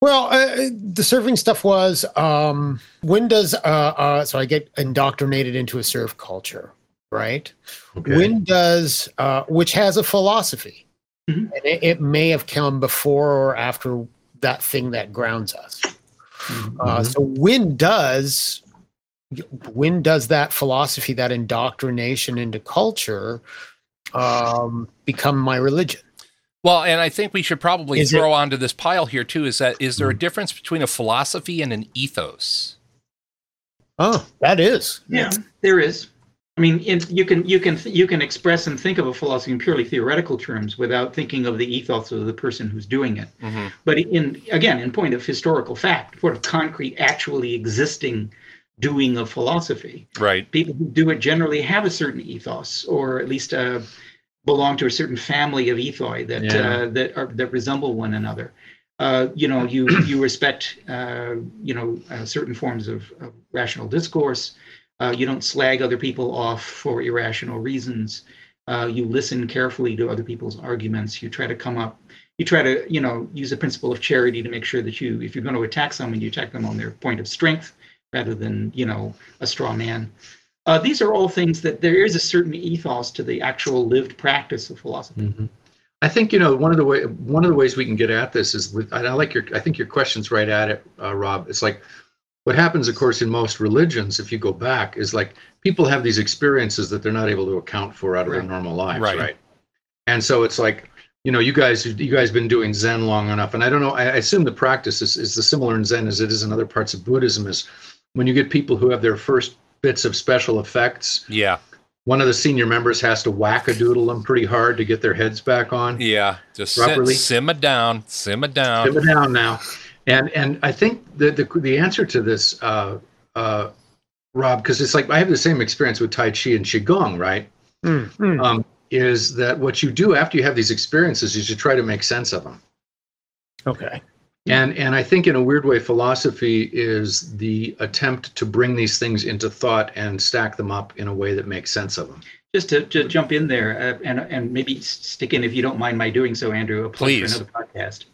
Well, uh, the surfing stuff was um, when does uh, uh, so I get indoctrinated into a surf culture, right? Okay. When does uh, which has a philosophy, Mhm. and it, it may have come before or after that thing that grounds us. Uh, Mhm. so when does when does that philosophy, that indoctrination into culture, um, become my religion? Well, and I think we should probably Is it- throw onto this pile here too. Is that is there a difference between a philosophy and an ethos? Oh, that is. Yeah, there is. I mean, in, you can you can you can express and think of a philosophy in purely theoretical terms without thinking of the ethos of the person who's doing it. Mm-hmm. But in again, in point of historical fact, sort of concrete, actually existing doing of philosophy, Right. people who do it generally have a certain ethos, or at least uh, belong to a certain family of ethoi that Yeah. uh, that are that resemble one another. Uh, you know, you you respect uh, you know uh, certain forms of, of rational discourse. Uh, you don't slag other people off for irrational reasons. Uh, you listen carefully to other people's arguments. You try to come up. You try to you know use a principle of charity to make sure that you, if you're going to attack someone, you attack them on their point of strength rather than you know a straw man. Uh, these are all things that there is a certain ethos to the actual lived practice of philosophy. Mhm. I think you know one of the way one of the ways we can get at this is with. I like your. I think your question's right at it, uh, Rob. It's like what happens, of course, in most religions. If you go back, is like people have these experiences that they're not able to account for out of their normal lives, Right. right. And so it's like you know, you guys, you guys been doing Zen long enough, and I don't know. I, I assume the practice is, is the similar in Zen as it is in other parts of Buddhism. Is when you get people who have their first bits of special effects, Yeah. one of the senior members has to whack a doodle them pretty hard to get their heads back on. Yeah. Just Properly. sit, simmer down. Simmer down. Simmer down now. And and I think the the, the answer to this, uh, uh, Rob, because it's like I have the same experience with Tai Chi and Qigong, right? Mm, mm. Um, is that what you do after you have these experiences? Is you try to make sense of them. Okay. And and I think in a weird way, philosophy is the attempt to bring these things into thought and stack them up in a way that makes sense of them. Just to, to jump in there uh, and and maybe stick in if you don't mind my doing so, Andrew. A plug Please. For another podcast.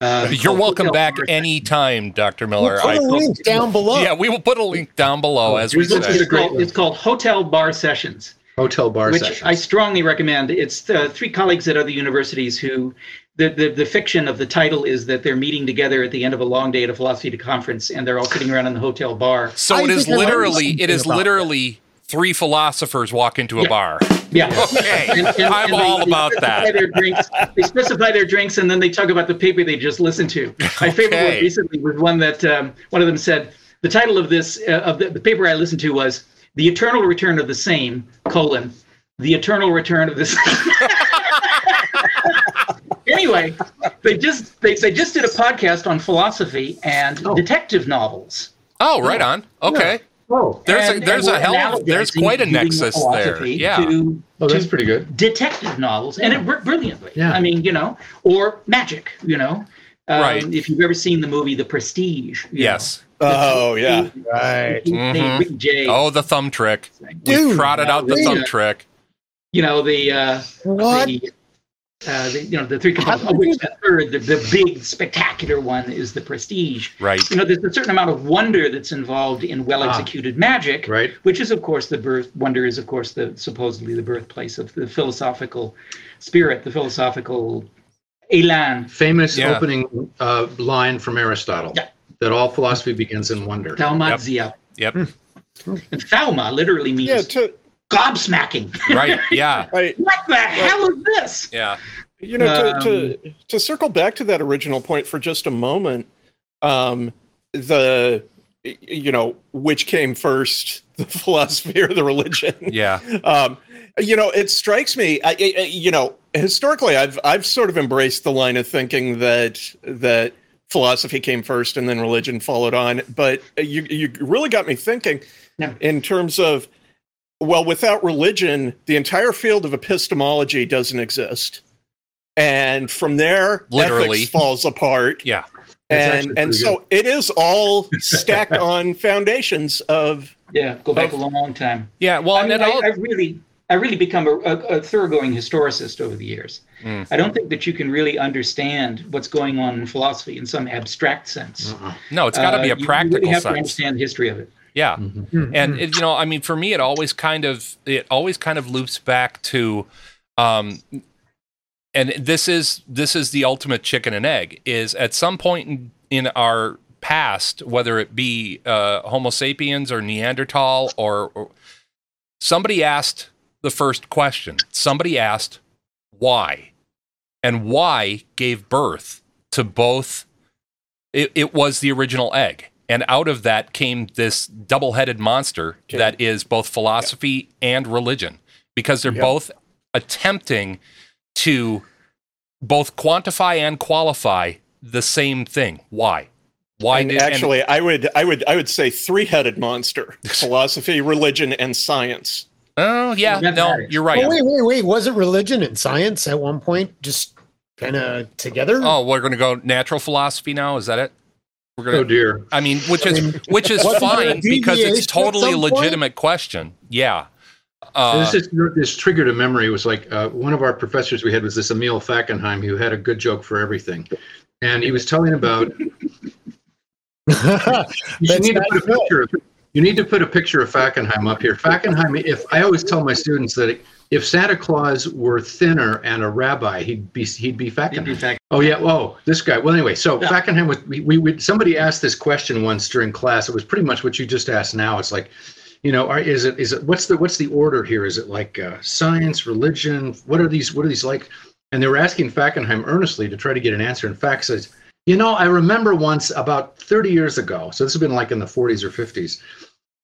Uh, [laughs] You're welcome back Bar anytime, Dr. Miller. We'll put a I, link down below. yeah, we will put a link down below as we Here's the- say. It's called, it's called Hotel Bar Sessions. Hotel bar which sessions. I strongly recommend. It's uh, three colleagues at other universities who, the, the the fiction of the title is that they're meeting together at the end of a long day at a philosophy conference, and they're all sitting around in the hotel bar. So I it is think I learned literally it something is about literally three philosophers walk into a Yeah. bar. Yeah. [laughs] Okay. And- and- I'm and they- all they about specify that. Their drinks, they specify their drinks, and then they talk about the paper they just listened to. My favorite one recently was one that um, one of them said. The title of this uh, of the, the paper I listened to was "The Eternal Return of the Same: colon The Eternal Return of the Same." [laughs] anyway, they just they, they just did a podcast on philosophy and Oh. detective novels. Oh, right on. Okay. oh, There's a And- there's and a hell of, there's quite a nexus there. Yeah. To, oh, that's pretty good. detective novels, and it worked brilliantly. Yeah. I mean, you know, or magic, you know. Um, Right. If you've ever seen the movie The Prestige. you Yes. Oh yeah. Right. know, named Mhm. Oh, the thumb trick. We Dude, trotted out the thumb trick. You know, the, uh, What? the, uh, the, you know, the three components, of which the third, the, the big, spectacular one is The Prestige. Right. You know, there's a certain amount of wonder that's involved in well executed magic. Right. which is of course the birth wonder is of course the supposedly the birthplace of the philosophical spirit the philosophical Elan. famous Yeah. opening uh, line from Aristotle Yeah. that all philosophy begins in wonder. Thaumatzia. Yep. And thauma literally means Yeah, to gobsmacking. Right. [laughs] Yeah. I, what the hell is this? Yeah. you know to, Um, to to circle back to that original point for just a moment um the you know which came first [laughs] the philosophy or the religion Yeah. [laughs] um you know it strikes me I, I, I- you know historically i've i've sort of embraced the line of thinking that that philosophy came first and then religion followed on but you you really got me thinking Yeah. in terms of well without religion the entire field of epistemology doesn't exist and from there Literally. ethics falls apart Yeah. That's and and pretty so it is all stacked [laughs] on foundations of Yeah, go back a long time. Yeah. Well, I, mean, it I, I've really, I really become a, a, a thoroughgoing historicist over the years. Mm. I don't think that you can really understand what's going on in philosophy in some abstract sense. Uh-uh. no, it's got to Uh, be a practical You really have to understand the history of it. Yeah. Mhm. and it, you know i mean for me it always kind of it always kind of loops back to um and this is this is the ultimate chicken and egg is at some point in, in our past whether it be uh homo sapiens or neanderthal or, or somebody asked the first question somebody asked why and why gave birth to both it, it was the original egg and out of that came this double-headed monster Okay. that is both philosophy and religion because they're Yeah. both attempting to both quantify and qualify the same thing why why and did and- actually i would i would i would say three-headed monster [laughs] philosophy religion and science oh yeah no Mathematics. you're right Oh, wait, wait, wait. Wasn't religion and science at one point just kind of together? oh we're going to go natural philosophy now is that it we're going Oh to dear. I mean, which is which is Wasn't there a fine because it's totally a some point? legitimate question. Yeah. Uh, this, is, this triggered a memory. It was like uh, one of our professors we had was this Emil Fackenheim who had a good joke for everything. And he was telling about [laughs] you need to put a picture of you need to put a picture of Fackenheim up here. Fackenheim, if I always tell my students that if Santa Claus were thinner and a rabbi, he'd be he'd be Fackenheim. fact, Oh yeah. Oh, this guy. Well, anyway, so Yeah. Fackenheim was we, we would somebody asked this question once during class. It was pretty much what you just asked now. It's like, you know, are, is it is it what's the what's the order here? Is it like uh, science, religion? What are these? What are these like? And they were asking Fackenheim earnestly to try to get an answer. And Fack says, you know, I remember once about 30 years ago. So this has been like in the 40s or 50s.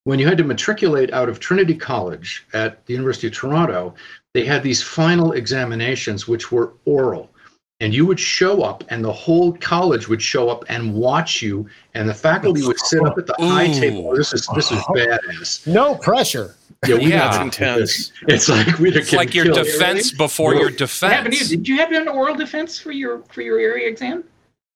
When you had to matriculate out of Trinity College at the University of Toronto, they had these final examinations, which were oral and you would show up and the whole college would show up and watch you and the faculty would sit up at the high Ooh. table this is this is uh-huh. badass no pressure. yeah, we Yeah. got intense. it's like we'd it's like your killed. defense before your what happened to defense. Did you have an oral defense for your for your area exam?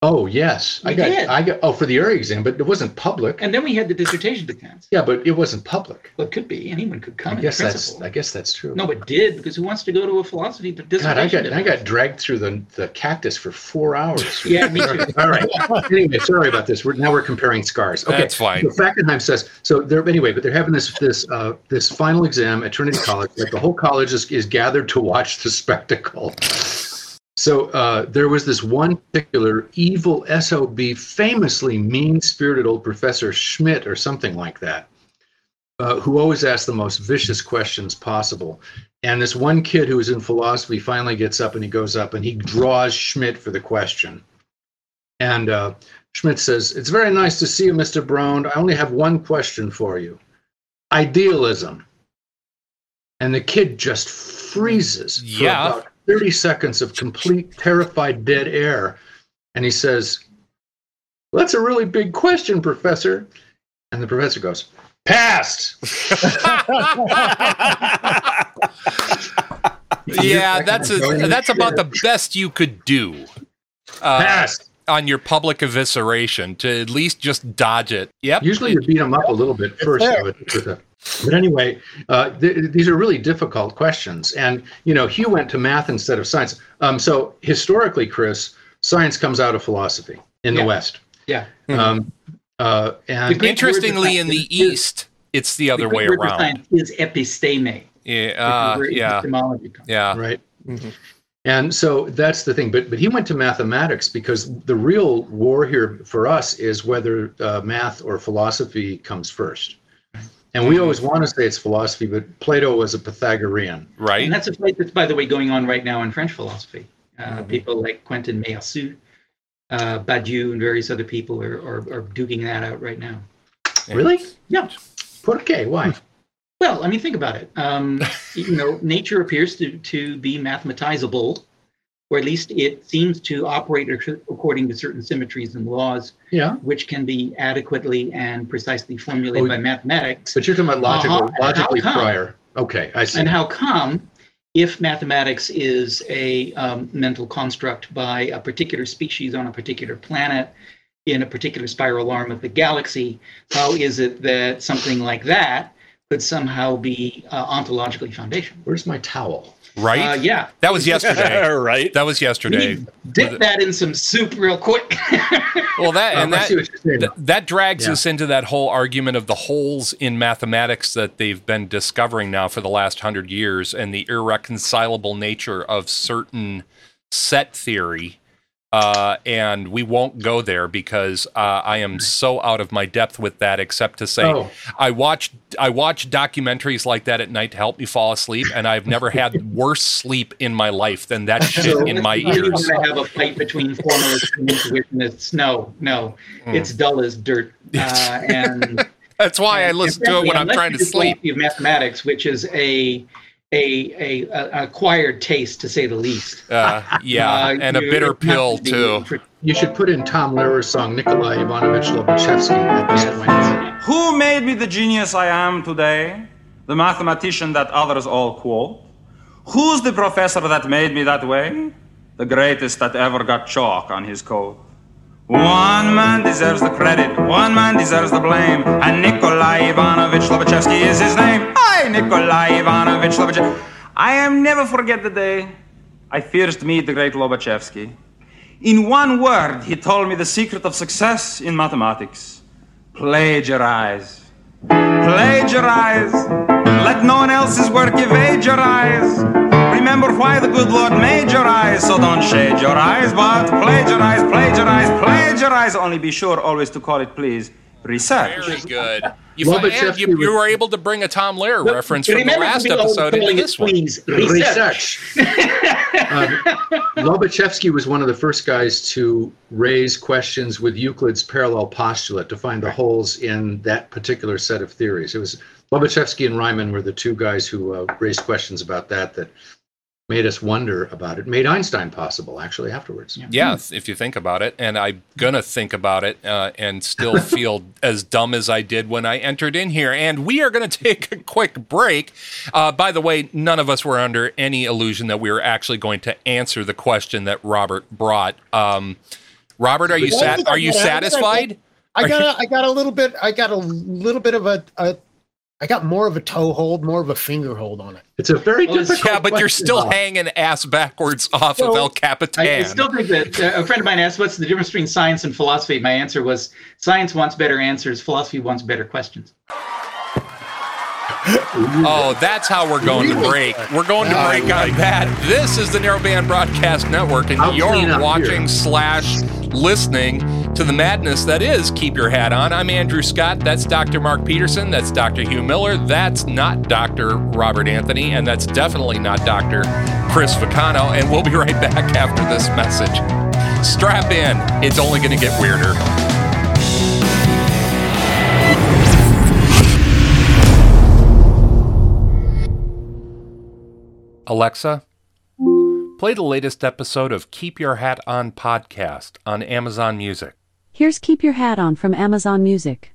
Oh yes i You got did. i got oh for the area exam but it wasn't public And then we had the dissertation defense. yeah but it wasn't public Well, it could be anyone could come. i in guess that's principle. i guess that's true No, but did because who wants to go to a philosophy dissertation? God, I got I defense? got dragged through the, the cactus for four hours. [laughs] Yeah, me too. All right. Anyway, sorry about this. We're now we're comparing scars. Okay. That's fine. So Fackenheim says so. They're anyway, but they're having this this uh, this final exam at Trinity College. Like the whole college is, is gathered to watch the spectacle. So uh, there was this one particular evil sob, famously mean-spirited old professor Schmidt or something like that, uh, who always asked the most vicious questions possible. And this one kid who was in philosophy finally gets up and he goes up and he draws Schmidt for the question. And uh, Schmidt says, It's very nice to see you, Mr. Brown. I only have one question for you idealism. And the kid just freezes Yeah. about 30 seconds of complete terrified dead air. And he says, well, That's a really big question, Professor. And the professor goes, Passed. [laughs] yeah, that's a, that's about the best you could do uh, Passed. on your public evisceration to at least just dodge it. Yep. Usually you beat them up a little bit first. With, with a, but anyway, uh, th- these are really difficult questions. And, you know, Hugh went to math instead of science. Um, so historically, Chris, science comes out of philosophy in the Yeah. West. Yeah. Um, uh, and Interestingly, in the science is- East, it's the the other Greek way word around. science is episteme. Yeah. Uh, yeah. epistemology comes Yeah. right. Mhm. And so that's the thing. But but he went to mathematics because the real war here for us is whether uh, math or philosophy comes first. And we always want to say it's philosophy, but Plato was a Pythagorean. Right. And that's a fight that's, by the way, going on right now in French philosophy. Uh, People like Quentin Meillassoux, uh, Badiou, and various other people are, are, are duking that out right now. Really? Yeah. Por qué? Why? Well, I mean, think about it. Um, [laughs] you know, nature appears to, to be mathematizable, or at least it seems to operate according to certain symmetries and laws, Yeah. which can be adequately and precisely formulated Oh, by mathematics. But you're talking about logical, Uh-huh. logically come? prior. Okay, I see. And how come, if mathematics is a um, mental construct by a particular species on a particular planet in a particular spiral arm of the galaxy, how is it that something like that could somehow be uh, ontologically foundational? Where's my towel? Right. Uh, yeah, that was yesterday. [laughs] right. that was yesterday. need to dip that in some soup real quick. [laughs] Well, that and Um, that see what you're saying. Th- that drags Yeah. us into that whole argument of the holes in mathematics that they've been discovering now for the last hundred years and the irreconcilable nature of certain set theory. Uh, and we won't go there because uh, I am so out of my depth with that. Except to say, Oh. I watch I watch documentaries like that at night to help me fall asleep, and I've never had [laughs] worse sleep in my life than that shit in my ears. to have a fight between formalists [laughs] and intuitionists. No, no, Hmm. it's dull as dirt. Uh, [laughs] and That's why I listen to it when I'm trying to sleep. mathematics, which is a a, a, a acquired taste to say the least. Uh, yeah, Uh, and a bitter pill to be too. You should put in Tom Lehrer's song Nikolai Ivanovich Lobachevsky at this point. Who made me the genius I am today? The mathematician that others all quote? Who's the professor that made me that way? The greatest that ever got chalk on his coat. One man deserves the credit, one man deserves the blame, and Nikolai Ivanovich Lobachevsky is his name. Hi, Nikolai Ivanovich Lobachevsky. I am never forget the day I first meet the great Lobachevsky. In one word, he told me the secret of success in mathematics plagiarize. Plagiarize. Let no one else's work evade your eyes. Remember why the good Lord made your eyes, so don't shade your eyes, but plagiarize, plagiarize, plagiarize. Only be sure always to call it, please, research. Very good. You, Lobachevsky and you, you was- were able to bring a Tom Lehrer reference from the last episode into this one. please, research. um, Lobachevsky [laughs] was one of the first guys to raise questions with Euclid's parallel postulate to find the holes in that particular set of theories. It was Lobachevsky and Riemann were the two guys who uh, raised questions about that that made us wonder about it. Made Einstein possible, actually, afterwards. Yeah, if you think about it, and I'm gonna think about it uh, and still [laughs] feel as dumb as I did when I entered in here. And we are gonna take a quick break. Uh, by the way, none of us were under any illusion that we were actually going to answer the question that Robert brought. Um, Robert, are you sat? Are you got it. I think I satisfied? I got a, I got a little bit I got a little bit of a, a I got more of a toe hold, more of a finger hold on it. It's a very Well, it's- difficult Yeah, but you're still Bob. hanging ass backwards off of El Capitan. I still think that uh, a friend of mine asked, "What's the difference between science and philosophy?" My answer was, "Science wants better answers. Philosophy wants better questions." Oh, that's how we're going to break. We're going to break on that. This is the Narrowband Broadcast Network, and I'll you're watching here. slash listening to the madness that is Keep Your Hat On. I'm Andrew Scott. That's Dr. Mark Peterson. That's Dr. Hugh Miller. That's not Dr. Robert Anthony, and that's definitely not Dr. Chris Vicano. And we'll be [laughs] right back after this message. Strap in. It's only going to get weirder. Alexa, play the latest episode of Keep Your Hat On podcast on Amazon Music. Here's Keep Your Hat On from Amazon Music.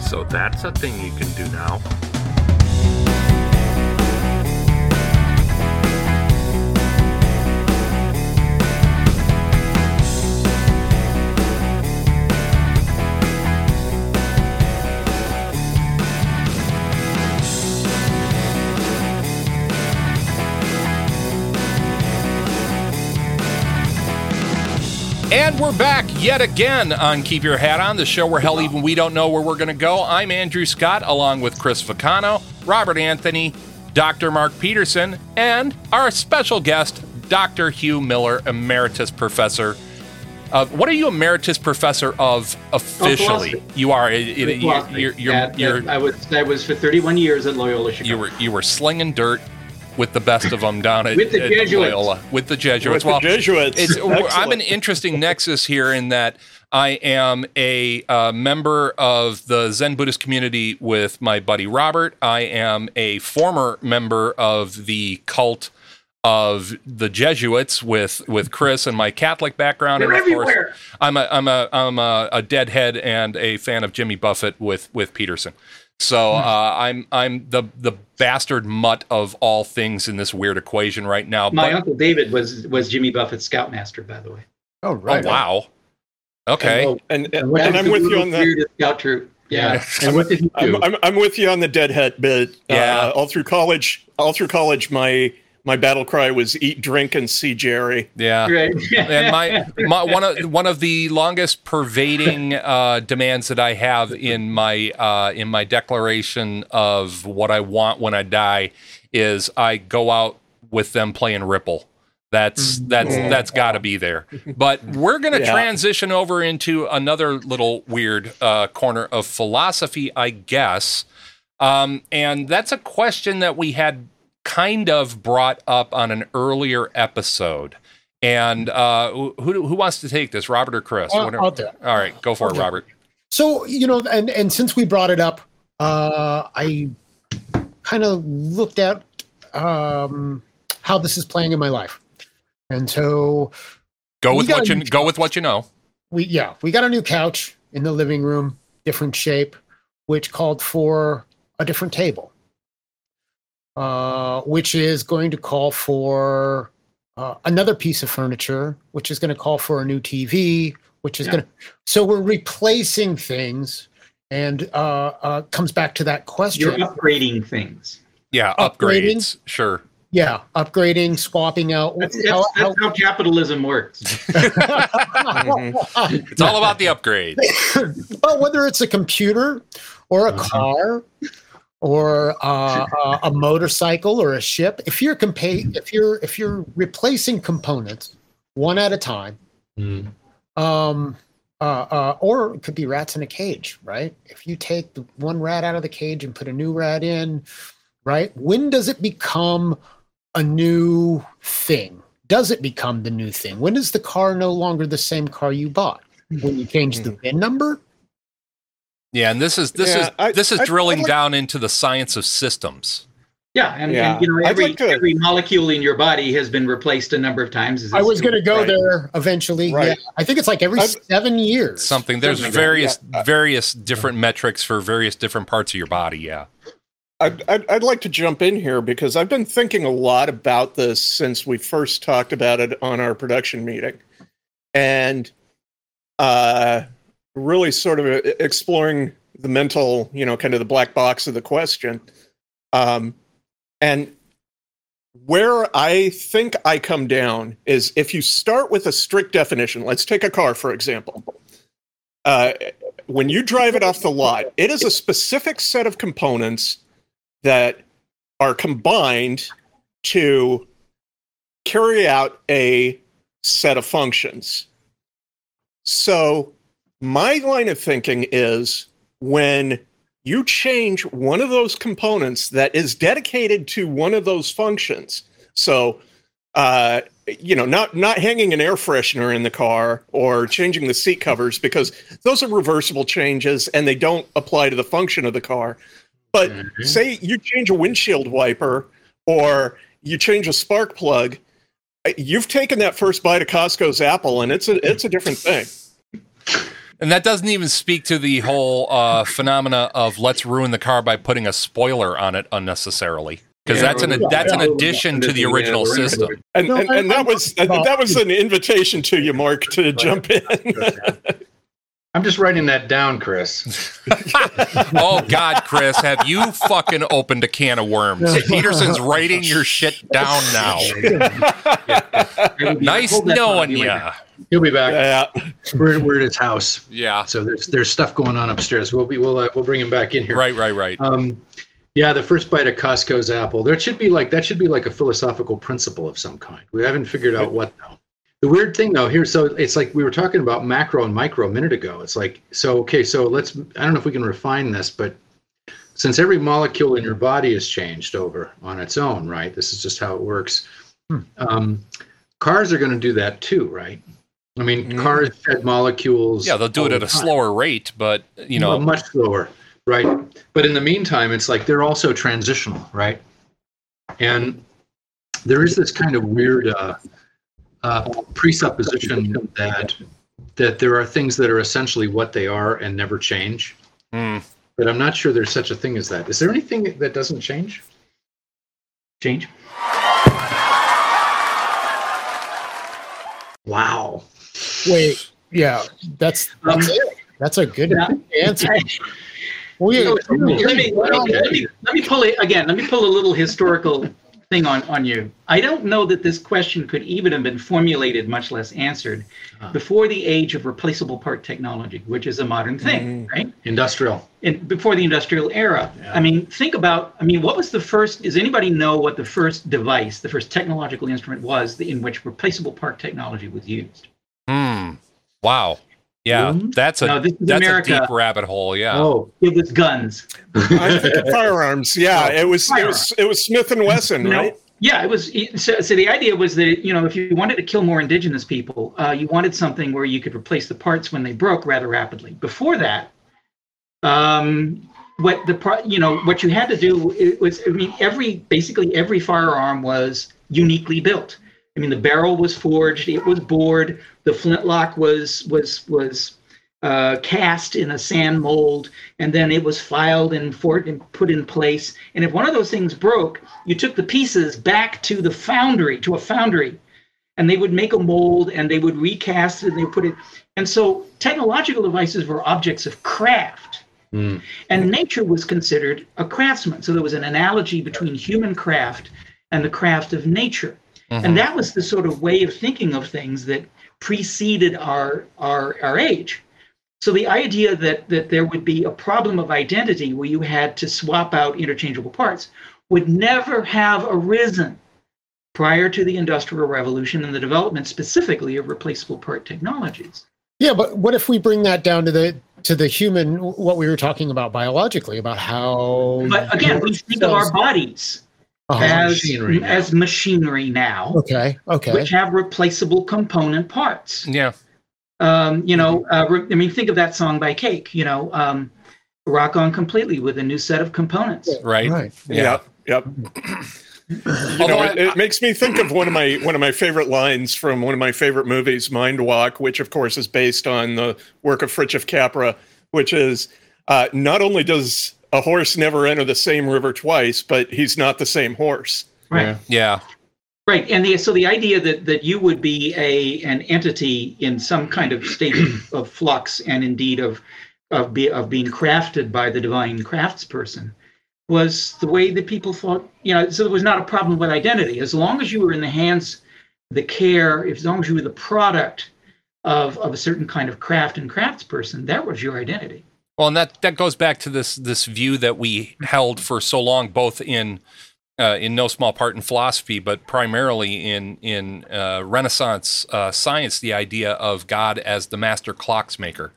So that's a thing you can do now. And we're back yet again on Keep Your Hat On, the show where hell even we don't know where we're going to go. I'm Andrew Scott along with Chris Vicano. Robert Anthony, Dr. Mark Peterson, and our special guest, Dr. Hugh Miller, Emeritus Professor. Uh, what are you emeritus professor of officially? you are. it- it- Philosophy. you're, you're, At- you're, at- I was I was for 31 years at Loyola Chicago. you were you were slinging dirt with the best of them down at, With the at Jesuits. Loyola with the Jesuits. With the Jesuits. It's, I'm an interesting nexus here in that I am a uh, member of the Zen Buddhist community with my buddy Robert. I am a former member of the cult of the Jesuits with with Chris and my Catholic background. They're and of everywhere. course, I'm a I'm a I'm a, a deadhead and a fan of Jimmy Buffett with with Peterson. So Hmm. uh, I'm I'm the the bastard mutt of all things in this weird equation right now. My But- uncle David was was Jimmy Buffett's scoutmaster, by the way. Oh, oh right. wow. Okay. And, and, and, That was I'm with you on that. weirdest Scout troop. Yeah. And what did he do? I'm, I'm, I'm with you on the deadhead bit. Yeah. Uh, all through college, all through college, my my battle cry was eat, drink, and see Jerry. Yeah. Right. [laughs] and my, my one of one of the longest pervading uh, demands that I have in my uh, in my declaration of what I want when I die is I go out with them playing Ripple. That's that's that's got to be there. But we're going to Yeah. transition over into another little weird uh, corner of philosophy, I guess. Um, and that's a question that we had kind of brought up on an earlier episode. And uh, who who wants to take this, Robert or Chris? I'll- I'll do it. All right, go for it, Robert. So you know, and and since we brought it up, uh, I kind of looked at um, how this is playing in my life, and so Go with what you go with what you know. we yeah we got a new couch in the living room, different shape, which called for a different table, uh, which is going to call for uh, another piece of furniture, which is going to call for a new TV, which is Yeah. going to. So we're replacing things, and uh, uh, comes back to that question. You're upgrading things. Yeah, Upgrading? upgrades. Sure. Yeah, upgrading, swapping out. That's, that's, how- that's how capitalism works. [laughs] It's all about the upgrades. [laughs] well, whether it's a computer or a car or uh, a motorcycle or a ship, if you're compa- if you're if you're replacing components one at a time, Mm. um, uh, uh, or it could be rats in a cage, right? If you take the one rat out of the cage and put a new rat in, right? When does it become a new thing? Does it become the new thing? When is the car no longer the same car you bought? When you change the VIN number? Yeah, and this is this Yeah, is I- this is I'd- drilling I'd like- down into the science of systems. Yeah, and, Yeah. and you know every like to- every molecule in your body has been replaced a number of times. I was going to go Right. there eventually. Right. Yeah, I think it's like every I've- seven years. Something there's Something like various yeah. various different metrics for various different parts of your body. Yeah. I'd, I'd, I'd like to jump in here because I've been thinking a lot about this since we first talked about it on our production meeting. And uh, really sort of uh, exploring the mental, you know, kind of the black box of the question. Um, and where I think I come down is if you start with a strict definition, let's take a car, for example. Uh, when you drive it off the lot, it is a specific set of components that are combined to carry out a set of functions. So, my line of thinking is when you change one of those components that is dedicated to one of those functions. So, uh, you know, not not hanging an air freshener in the car or changing the seat covers because those are reversible changes and they don't apply to the function of the car. But say you change a windshield wiper or you change a spark plug, you've taken that first bite of Costco's apple and it's a it's a different thing. [laughs] And that doesn't even speak to the whole uh, phenomena of let's ruin the car by putting a spoiler on it unnecessarily, because Yeah, that's an yeah, that's an yeah. addition to the original we're system. And No, and, and that was that, that was an invitation to you, Mark, to jump in. [laughs] I'm just writing that down, Chris. [laughs] Oh God, Chris, have you fucking opened a can of worms? [laughs] Peterson's writing your shit down now. Nice Hold that knowing be you. Right back. He'll be back. yeah. We're, we're at his house, Yeah. so there's there's stuff going on upstairs. We'll be we'll uh, we'll bring him back in here. Right, right, right. Um, Yeah, the first bite of Costco's apple. There should be like that should be like a philosophical principle of some kind. We haven't figured out what though. The weird thing though here, so it's like we were talking about macro and micro a minute ago. It's like so okay, so let's I don't know if we can refine this, but since every molecule in your body has changed over on its own, right? This is just how it works. Hmm. Um, cars are going to do that too, right? I mean, Mhm. cars shed molecules. Yeah, they'll do it at a time. slower rate, but you Well, know, much slower, right? But in the meantime, it's like they're also transitional, right? And there is this kind of weird uh, uh, presupposition that that there are things that are essentially what they are and never change. mm, But I'm not sure there's such a thing as that. Is there anything that doesn't change? Change. Wow. Wait, yeah, that's Um, that's it. That's a good Yeah. answer. [laughs] Well, yeah, let me, let me, let me, let me pull it again. Let me pull a little historical thing on, on you. I don't know that this question could even have been formulated, much less answered, Ah. before the age of replaceable part technology, which is a modern thing, right? Industrial. In, before the industrial era. I mean, think about, I mean, what was the first, does anybody know what the first device, the first technological instrument was in which replaceable part technology was used? Wow, yeah, that's a No, this is that's America. a deep rabbit hole. Yeah, Oh, It was guns. I think of firearms. Yeah, it was it was it was Smith and Wesson, No. right? Yeah, it was. So, so the idea was that you know, if you wanted to kill more indigenous people, uh, you wanted something where you could replace the parts when they broke rather rapidly. Before that, um, what the part, you know, what you had to do it was, I mean, every basically every firearm was uniquely built. I mean, the barrel was forged, it was bored, the flintlock was was was uh, cast in a sand mold, and then it was filed and, for, and put in place. And if one of those things broke, you took the pieces back to the foundry, to a foundry, and they would make a mold and they would recast it and they would put it. And so technological devices were objects of craft. Hmm. And nature was considered a craftsman. So there was an analogy between human craft and the craft of nature. Mhm. And that was the sort of way of thinking of things that preceded our, our, our age. So the idea that, that there would be a problem of identity where you had to swap out interchangeable parts would never have arisen prior to the Industrial Revolution and the development specifically of replaceable part technologies. Yeah, but what if we bring that down to the to the human what we were talking about biologically about how But again, we think of our bodies Uh-huh. as machinery now. as machinery now, okay, okay. which have replaceable component parts. yeah, Um, you know, uh, re- I mean, think of that song by Cake. You know, um, rock on completely with a new set of components. right. Right. Yeah. Yep. Yep. You know, it, it makes me think of one of my one of my favorite lines from one of my favorite movies, Mindwalk, which of course is based on the work of Fritjof Capra, which is uh, not only does a horse never enter the same river twice, but he's not the same horse. Right. Yeah. Right, and the, so the idea that that you would be a an entity in some kind of state of, of flux and indeed of of be, of being crafted by the divine craftsperson was the way that people thought. You know, so there was not a problem with identity as long as you were in the hands, the care, as long as you were the product of of a certain kind of craft and craftsperson, that was your identity. Well, and that that goes back to this this view that we held for so long, both in uh, in no small part in philosophy, but primarily in in uh, Renaissance uh, science, the idea of God as the master clocksmaker,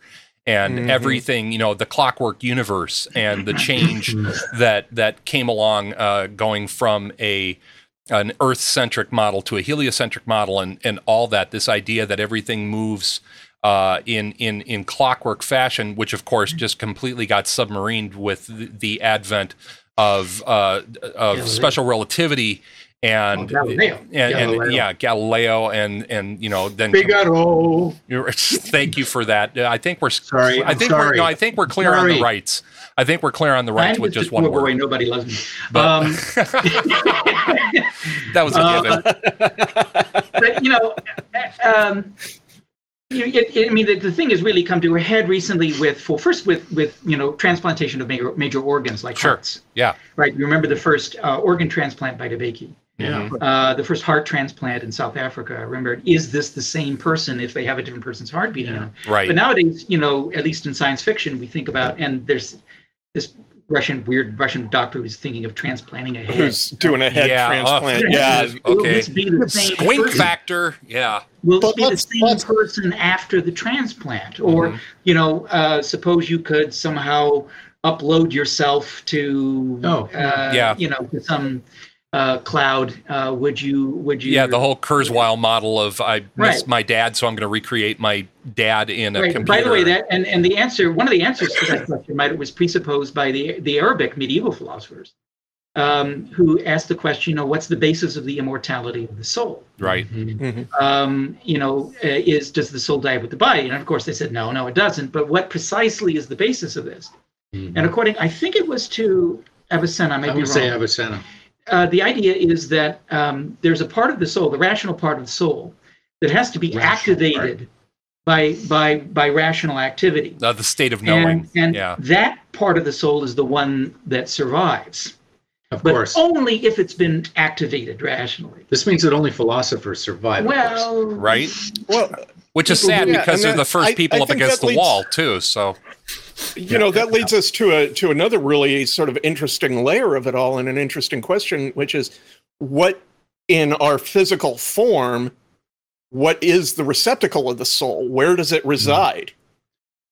and Mhm. everything you know, the clockwork universe, and the change that that came along, uh, going from a an Earth centric model to a heliocentric model, and and all that. This idea that everything moves uh, in in in clockwork fashion, which of course just completely got submarined with the, the advent of uh, of Galileo. special relativity and Oh, Galileo. and, and Galileo. yeah Galileo and and you know then Figaro. [laughs] thank you for that. I think we're Sorry, I think we're no, I think we're clear on the rights. I think we're clear on the rights with just one word. nobody loves me. But- Um, [laughs] [laughs] That was a Uh, given. but you know, um, it, it, I mean, the, the thing has really come to a head recently with, well, first with with you know transplantation of major major organs like Sure. hearts. Yeah. Right. You remember the first uh, organ transplant by DeBakey, Yeah. uh, the first heart transplant in South Africa. I remember, is this the same person if they have a different person's heart beating? Yeah. Right. But nowadays, you know, at least in science fiction, we think about and there's this Russian weird Russian doctor who's thinking of transplanting a head. Who's doing a head Yeah, transplant? uh, yeah. Will okay. the same Squink person? factor. Yeah. Will But this be the same let's- person after the transplant? Or, Mhm. you know, uh, suppose you could somehow upload yourself to, Oh, uh, yeah. you know, to some uh, cloud. Uh, would you? Would you? Yeah, the whole Kurzweil model of I miss my dad, so I'm going to recreate my dad in a Right. computer. By the way, that and, and the answer, one of the answers to that question, might was presupposed by the the Arabic medieval philosophers, um, who asked the question, you know, what's the basis of the immortality of the soul? right. um, you know, uh, is does the soul die with the body? And of course, they said no, no, it doesn't. But what precisely is the basis of this? Mhm. And according, I think it was to Avicenna, I I be would say. Avicenna. Uh, the idea is that um, there's a part of the soul, the rational part of the soul, that has to be Rational, activated by by by rational activity. Uh, the state of knowing. And, and yeah. that part of the soul is the one that survives, Of but course. only if it's been activated rationally. This means that only philosophers survive. of. Well, Right. Well, Which is sad who- Yeah, because they're that- the first I- people I up against the leads- wall too. So you know that leads us to a to another really sort of interesting layer of it all and an interesting question which is what in our physical form what is the receptacle of the soul where does it reside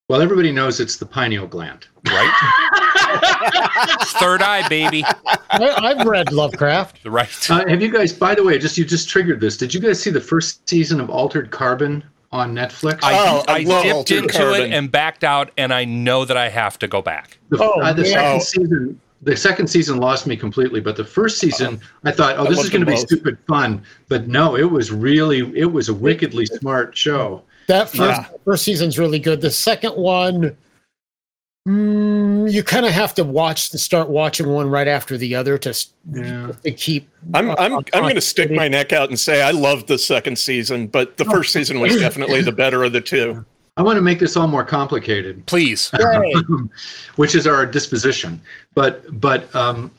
Well, everybody knows it's the pineal gland. right. [laughs] Third eye, baby. I, I've read Lovecraft. Right. Uh, have you guys, by the way, just you just triggered this. Did you guys see the first season of Altered Carbon on Netflix? I, Oh, I I, dipped into Carbon. it and backed out, and I know that I have to go back. the, Oh, uh, the man. second season, the second season lost me completely. But the first season, I thought, oh, this is going to be stupid fun. But no, it was really, it was a wickedly smart show. That first, Yeah. first season's really good. The second one, mm, you kind of have to watch the start watching one right after the other to, Yeah. to keep. i'm uh, i'm i'm going to stick my neck out and say i loved the second season but the first season was definitely the better of the two [laughs] I want to make this all more complicated. Please. [laughs] Which is our disposition. But but um,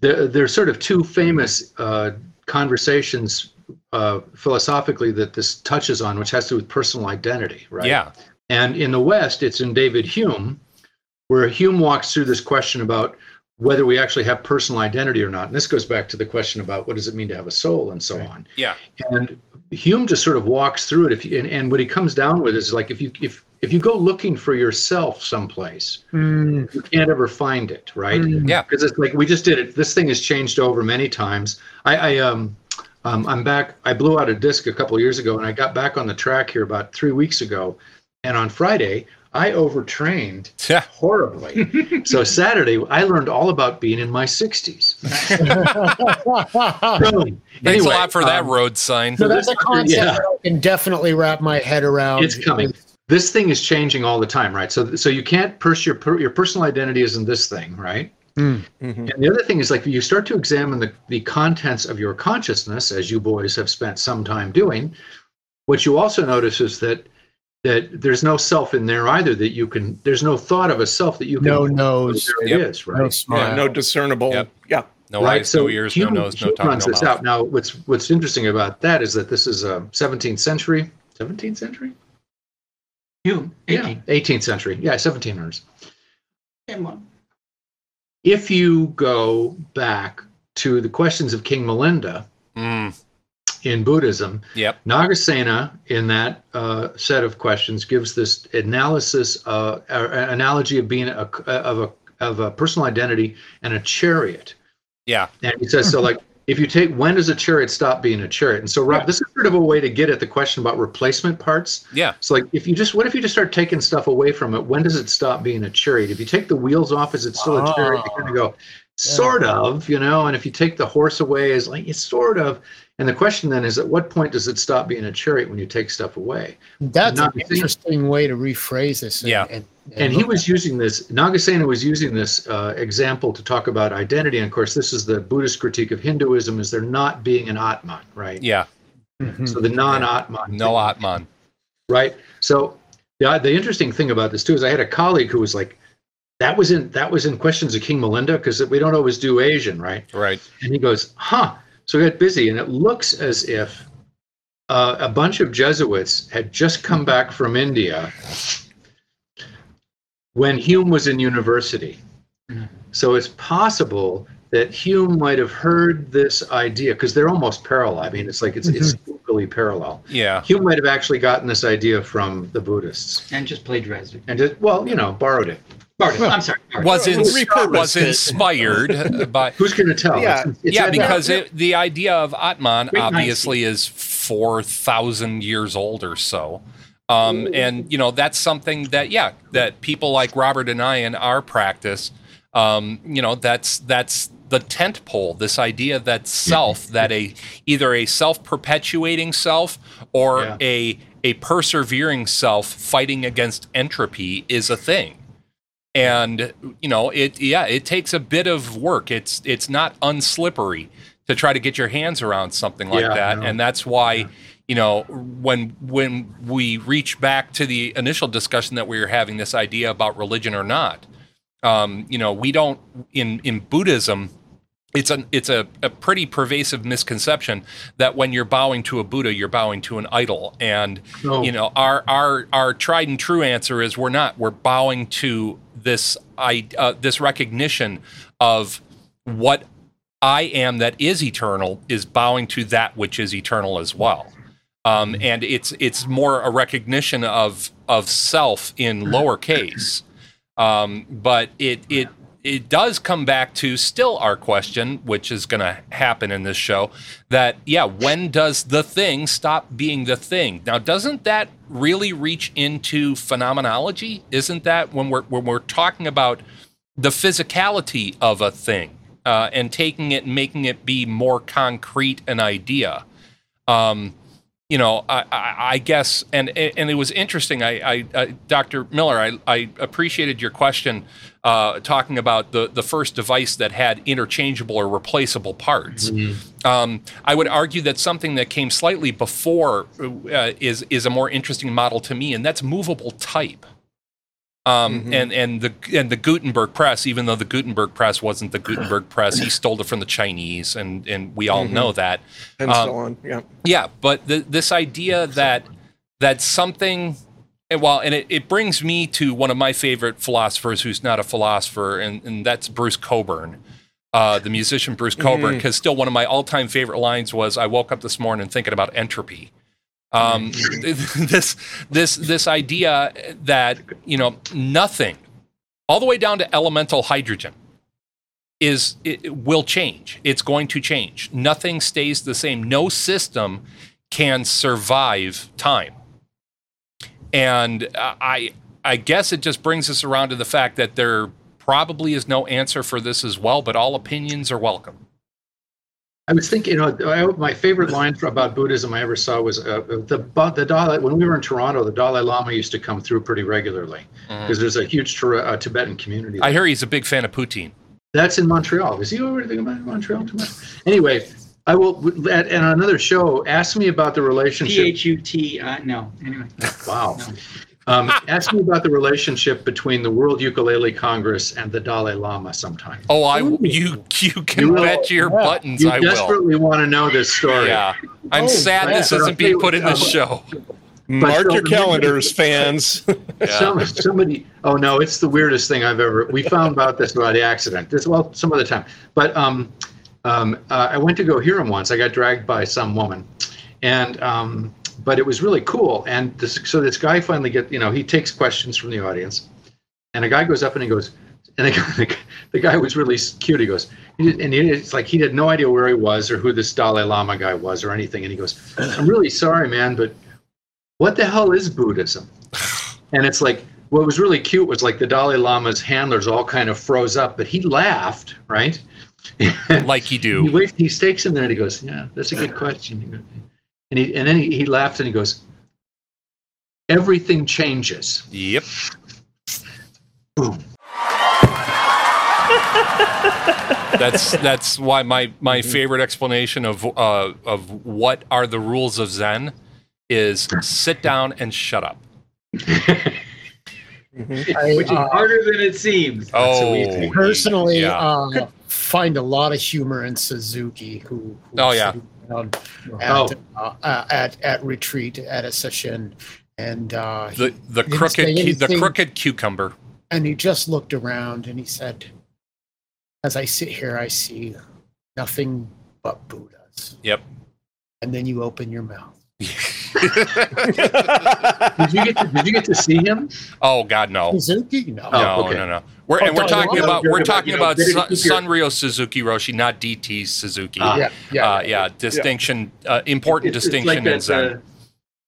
there there's sort of two famous uh, conversations uh, philosophically that this touches on, which has to do with personal identity, right? Yeah. And in the West, it's in David Hume, where Hume walks through this question about whether we actually have personal identity or not. And this goes back to the question about what does it mean to have a soul and so on. Yeah. And Hume just sort of walks through it. If you, and, and what he comes down with is like if you if if you go looking for yourself someplace, Mm, you can't ever find it, right? Mm. Yeah. Because it's like we just did it. This thing has changed over many times. I, I um, um, I'm back. I blew out a disc a couple of years ago, and I got back on the track here about three weeks ago. And on Friday, I overtrained Yeah. horribly. [laughs] so Saturday, I learned all about being in my 60s. So, [laughs] Thanks a lot for that um, road sign. so that's a concept Yeah. that I can definitely wrap my head around. It's coming. This thing is changing all the time, right? So, so you can't pers- your your personal identity isn't this thing, right? Mm. Mhm. And the other thing is like you start to examine the, the contents of your consciousness, as you boys have spent some time doing. What you also notice is that that there's no self in there either. That you can there's no thought of a self that you can. No nose, There Yep. it is, no right? smile. yeah, no discernible Yep. yeah No right. eyes, so no ears, Hume, no nose, no tongue, runs no this mouth. out. Now, what's what's interesting about that is that this is a 17th century, 17th century, Hume, yeah, 18th century, yeah, 1700s. If you go back to the questions of King Milinda Mm, in Buddhism, yep. Nagasena, in that uh, set of questions, gives this analysis, uh, uh, analogy of being a, of a of a personal identity and a chariot. Yeah. And he says, so like, if you take, when does a chariot stop being a chariot? And so, Rob, this is sort of a way to get at the question about replacement parts. Yeah. So, like, if you just, what if you just start taking stuff away from it? When does it stop being a chariot? If you take the wheels off, is it still a chariot? You kind of go, sort of, you know. And if you take the horse away, is like it's sort of. And the question then is, at what point does it stop being a chariot when you take stuff away? That's Not an interesting way to rephrase this. and- Yeah. And, And he was using this, Nagasena was using this uh, example to talk about identity. And of course, this is the Buddhist critique of Hinduism: is there not being an Atman, right? Yeah. Mhm. So the non-Atman. No Atman. right? So the the interesting thing about this too is I had a colleague who was like, that was in that was in questions of King Milinda because we don't always do Asian, right? Right. And he goes, huh? So we got busy, and it looks as if uh, a bunch of Jesuits had just come back from India when Hume was in university. So it's possible that Hume might have heard this idea because they're almost parallel. I mean, it's like it's it's spookily parallel. Yeah. Hume might have actually gotten this idea from the Buddhists And just plagiarized it. and just well, you know, borrowed it. Borrowed it. I'm sorry. borrowed. Was in, repurposed was inspired [laughs] by Who's going to tell? Yeah. It's- it's yeah, because it, the idea of Atman Great obviously is four thousand years old or so, um, and you know that's something that yeah that people like Robert and I in our practice, um, you know that's that's the tent pole. This idea that self, [laughs] that a either a self perpetuating self or Yeah. a a persevering self fighting against entropy is a thing and you know it yeah it takes a bit of work. It's it's not unslippery to try to get your hands around something like Yeah, that. and that's why you know when when we reach back to the initial discussion that we were having this idea about religion or not um, you know we don't in in buddhism it's a it's a, a pretty pervasive misconception that when you're bowing to a buddha you're bowing to an idol. And No. you know our our our tried and true answer is we're not. We're bowing to this i uh, this recognition of what i am that is eternal is bowing to that which is eternal as well. Um, and it's it's more a recognition of of self in lowercase. Um, but it it it does come back to still our question, which is going to happen in this show. That yeah, when does the thing stop being the thing? Now, doesn't that really reach into phenomenology? Isn't that when we're when we're talking about the physicality of a thing uh, and taking it and making it be more concrete an idea? Um, you know, I, I, I guess, and and it was interesting. I, I, I Dr. Miller, I, I appreciated your question, uh, talking about the the first device that had interchangeable or replaceable parts. Um, I would argue that something that came slightly before uh, is is a more interesting model to me, and that's movable type. Um, and and the and the Gutenberg press, even though the Gutenberg press wasn't the Gutenberg [coughs] press, he stole it from the Chinese, and and we all know that. and Um, so on. Yeah. Yeah, but the, this idea [laughs] that that something, and well, and it, it brings me to one of my favorite philosophers, who's not a philosopher, and, and that's Bruce Cockburn, uh, the musician Bruce Cockburn. Because still, one of my all-time favorite lines was, "I woke up this morning thinking about entropy." Um, [laughs] this this this idea that you know nothing, all the way down to elemental hydrogen is it it will change. It's going to change. Nothing stays the same. No system can survive time. And I I guess it just brings us around to the fact that there probably is no answer for this as well, but all opinions are welcome. I was thinking, you know, I, my favorite line for, about Buddhism I ever saw was uh, the Ba- the Dalai. When we were in Toronto, the Dalai Lama used to come through pretty regularly because there's a huge Tor- uh, Tibetan community. I hear he's a big fan of poutine. That's in Montreal. Is he over there in Montreal? too much? Anyway, I will at, at another show ask me about the relationship. H U T. uh, No. Anyway. Wow. Um, ask me about the relationship between the World Ukulele Congress and the Dalai Lama sometime. Oh, I you you can You will- bet your yeah. buttons You I will. desperately want to know this story. Yeah, I'm Oh, sad this isn't being put in the show. Mark so- your calendars, [laughs] fans. Yeah. Some, somebody, oh no, it's the weirdest thing I've ever. We found out this by the accident. This well, some other time, but um, um, uh, I went to go hear him once. I got dragged by some woman, and um, but it was really cool. And this, so this guy finally get, you know, he takes questions from the audience, and a guy goes up and he goes, and the guy, [laughs] the guy was really cute. He goes, and he, it's like he had no idea where he was or who this Dalai Lama guy was or anything. And he goes, I'm [laughs] really sorry, man, but what the hell is Buddhism? And it's like, what was really cute was like the Dalai Lama's handlers all kind of froze up, but he laughed, right? [laughs] Like you He do. waits, he stakes in there and he goes, Yeah, that's a good question. He goes- And he and then he, he laughed and he goes, Everything changes. Yep. Boom. That's that's why my my favorite explanation of uh, of what are the rules of Zen is sit down and shut up. I, [laughs] Which is uh, harder than it seems. Oh, personally yeah. uh, find a lot of humor in Suzuki, who, who Oh, yeah. sitting down Oh. at, uh, uh, at at retreat at a session, and uh, the the crooked say cu- the crooked cucumber. and he just looked around and he said, As I sit here, I see nothing but Buddhas. Yep. And then you open your mouth. [laughs] [laughs] Did you get to, did you get to see him? Oh God, no. Suzuki? No. Oh, no, okay. no, no. We're, Oh, and we're no, talking no, about we're no, talking you know, about better Sun, keep Suzuki Roshi, not DT Suzuki. Ah. Yeah, yeah. uh, yeah, distinction, uh, important It's- it's distinction like in that, Zen. uh,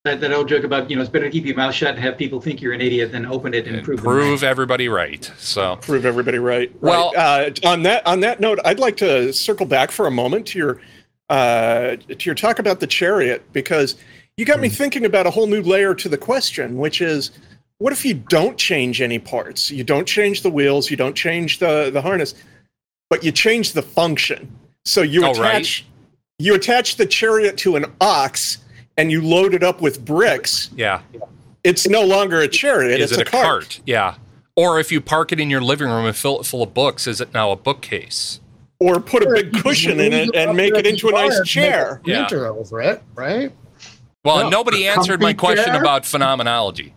that, that old joke about you know it's better to keep your mouth shut and have people think you're an idiot than open it and prove, Prove right. everybody right. So prove everybody right. Well- uh, on that on that note, I'd like to circle back for a moment to your uh, to your talk about the chariot because you got me Hmm. thinking about a whole new layer to the question, which is, what if you don't change any parts? You don't change the wheels, you don't change the the harness, but you change the function. So you Oh, right. attach you attach the chariot to an ox and you load it up with bricks. yeah, It's no longer a chariot; is it's it a cart? Yeah. Or if you park it in your living room and fill it full of books, is it now a bookcase? Or put a big cushion in it and make it into a nice chair. Yeah. Over it, right? Well, No, nobody answered my question chair? about phenomenology.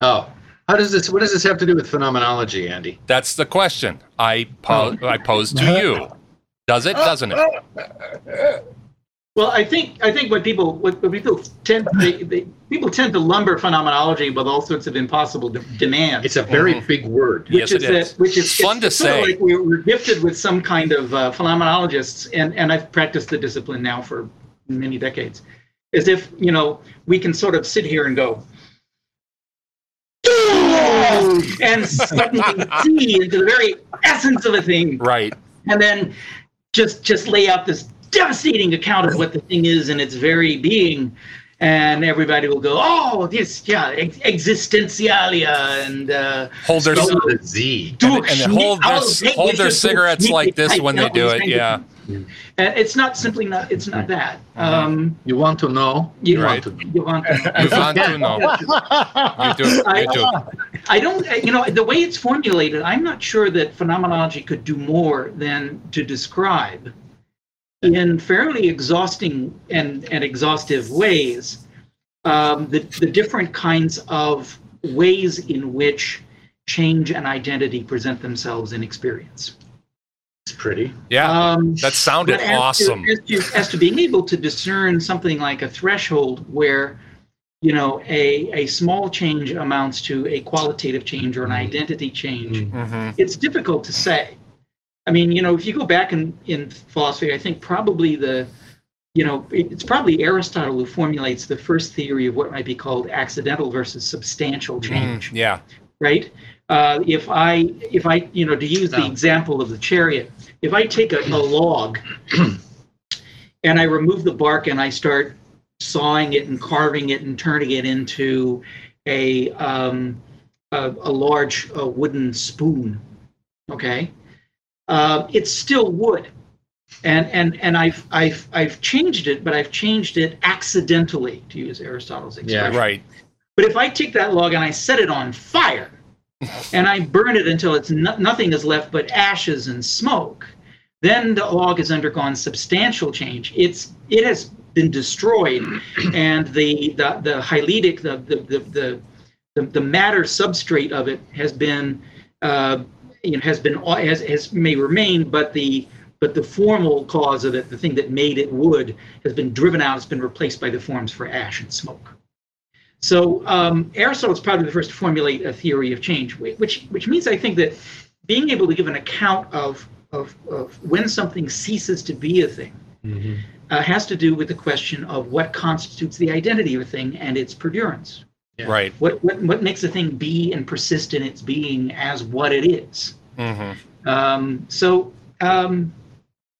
Oh, how does this? What does this have to do with phenomenology, Andy? That's the question I po- I posed to you. Does it? Doesn't it? Well, I think I think what people what, what people tend they, they, people tend to lumber phenomenology with all sorts of impossible de- demands. It's a very Mhm. big word. Yes, it is is. that- which is It's fun to sort of say. like we're, we're gifted with some kind of uh, phenomenologists, and and I've practiced the discipline now for many decades. As if you know we can sort of sit here and go. And suddenly [laughs] see into the very essence of a thing, Right. and then just just lay out this devastating account of what the thing is and its very being and everybody will go oh this yeah ex- existentialia and uh Hold their So- The Z. and, and hold their hold their cigarettes like this when they do it. Yeah. And it's not simply not it's not that um You want to know? you, Right. want to know. you want to You want to know. [laughs] You do. You do. I don't, you know, the way it's formulated, I'm not sure that phenomenology could do more than to describe in fairly exhausting and, and exhaustive ways um, the, the different kinds of ways in which change and identity present themselves in experience. It's pretty. Yeah. Um, That sounded but as to- awesome. as, to, as to being able to discern something like a threshold where, you know, a, a small change amounts to a qualitative change or an identity change, hmm it's difficult to say. I mean, you know, if you go back in, in philosophy, I think probably the, you know, it's probably Aristotle who formulates the first theory of what might be called accidental versus substantial change Yeah. right? Uh, if I, if I, you know, to use the example of the chariot, if I take a, a log [clears throat] and I remove the bark and I start sawing it and carving it and turning it into a um, a, a large uh, wooden spoon, okay, uh, it's still wood, and and and I've I've I've changed it, but I've changed it accidentally, to use Aristotle's expression. Yeah, Right. But if I take that log and I set it on fire and I burn it until it's no, nothing is left but ashes and smoke, then the log has undergone substantial change. It's it has been destroyed, and the the the hyletic the the the the, the, the matter substrate of it has been uh, you know, has been has, has may remain, but the but the formal cause of it, the thing that made it wood, has been driven out. It's been replaced by the forms for ash and smoke. So um, Aristotle is probably the first to formulate a theory of change, which which means I think that being able to give an account of of, of when something ceases to be a thing uh, has to do with the question of what constitutes the identity of a thing and its perdurance. Yeah. Right. What what what makes a thing be and persist in its being as what it is. hmm Um, so. Um,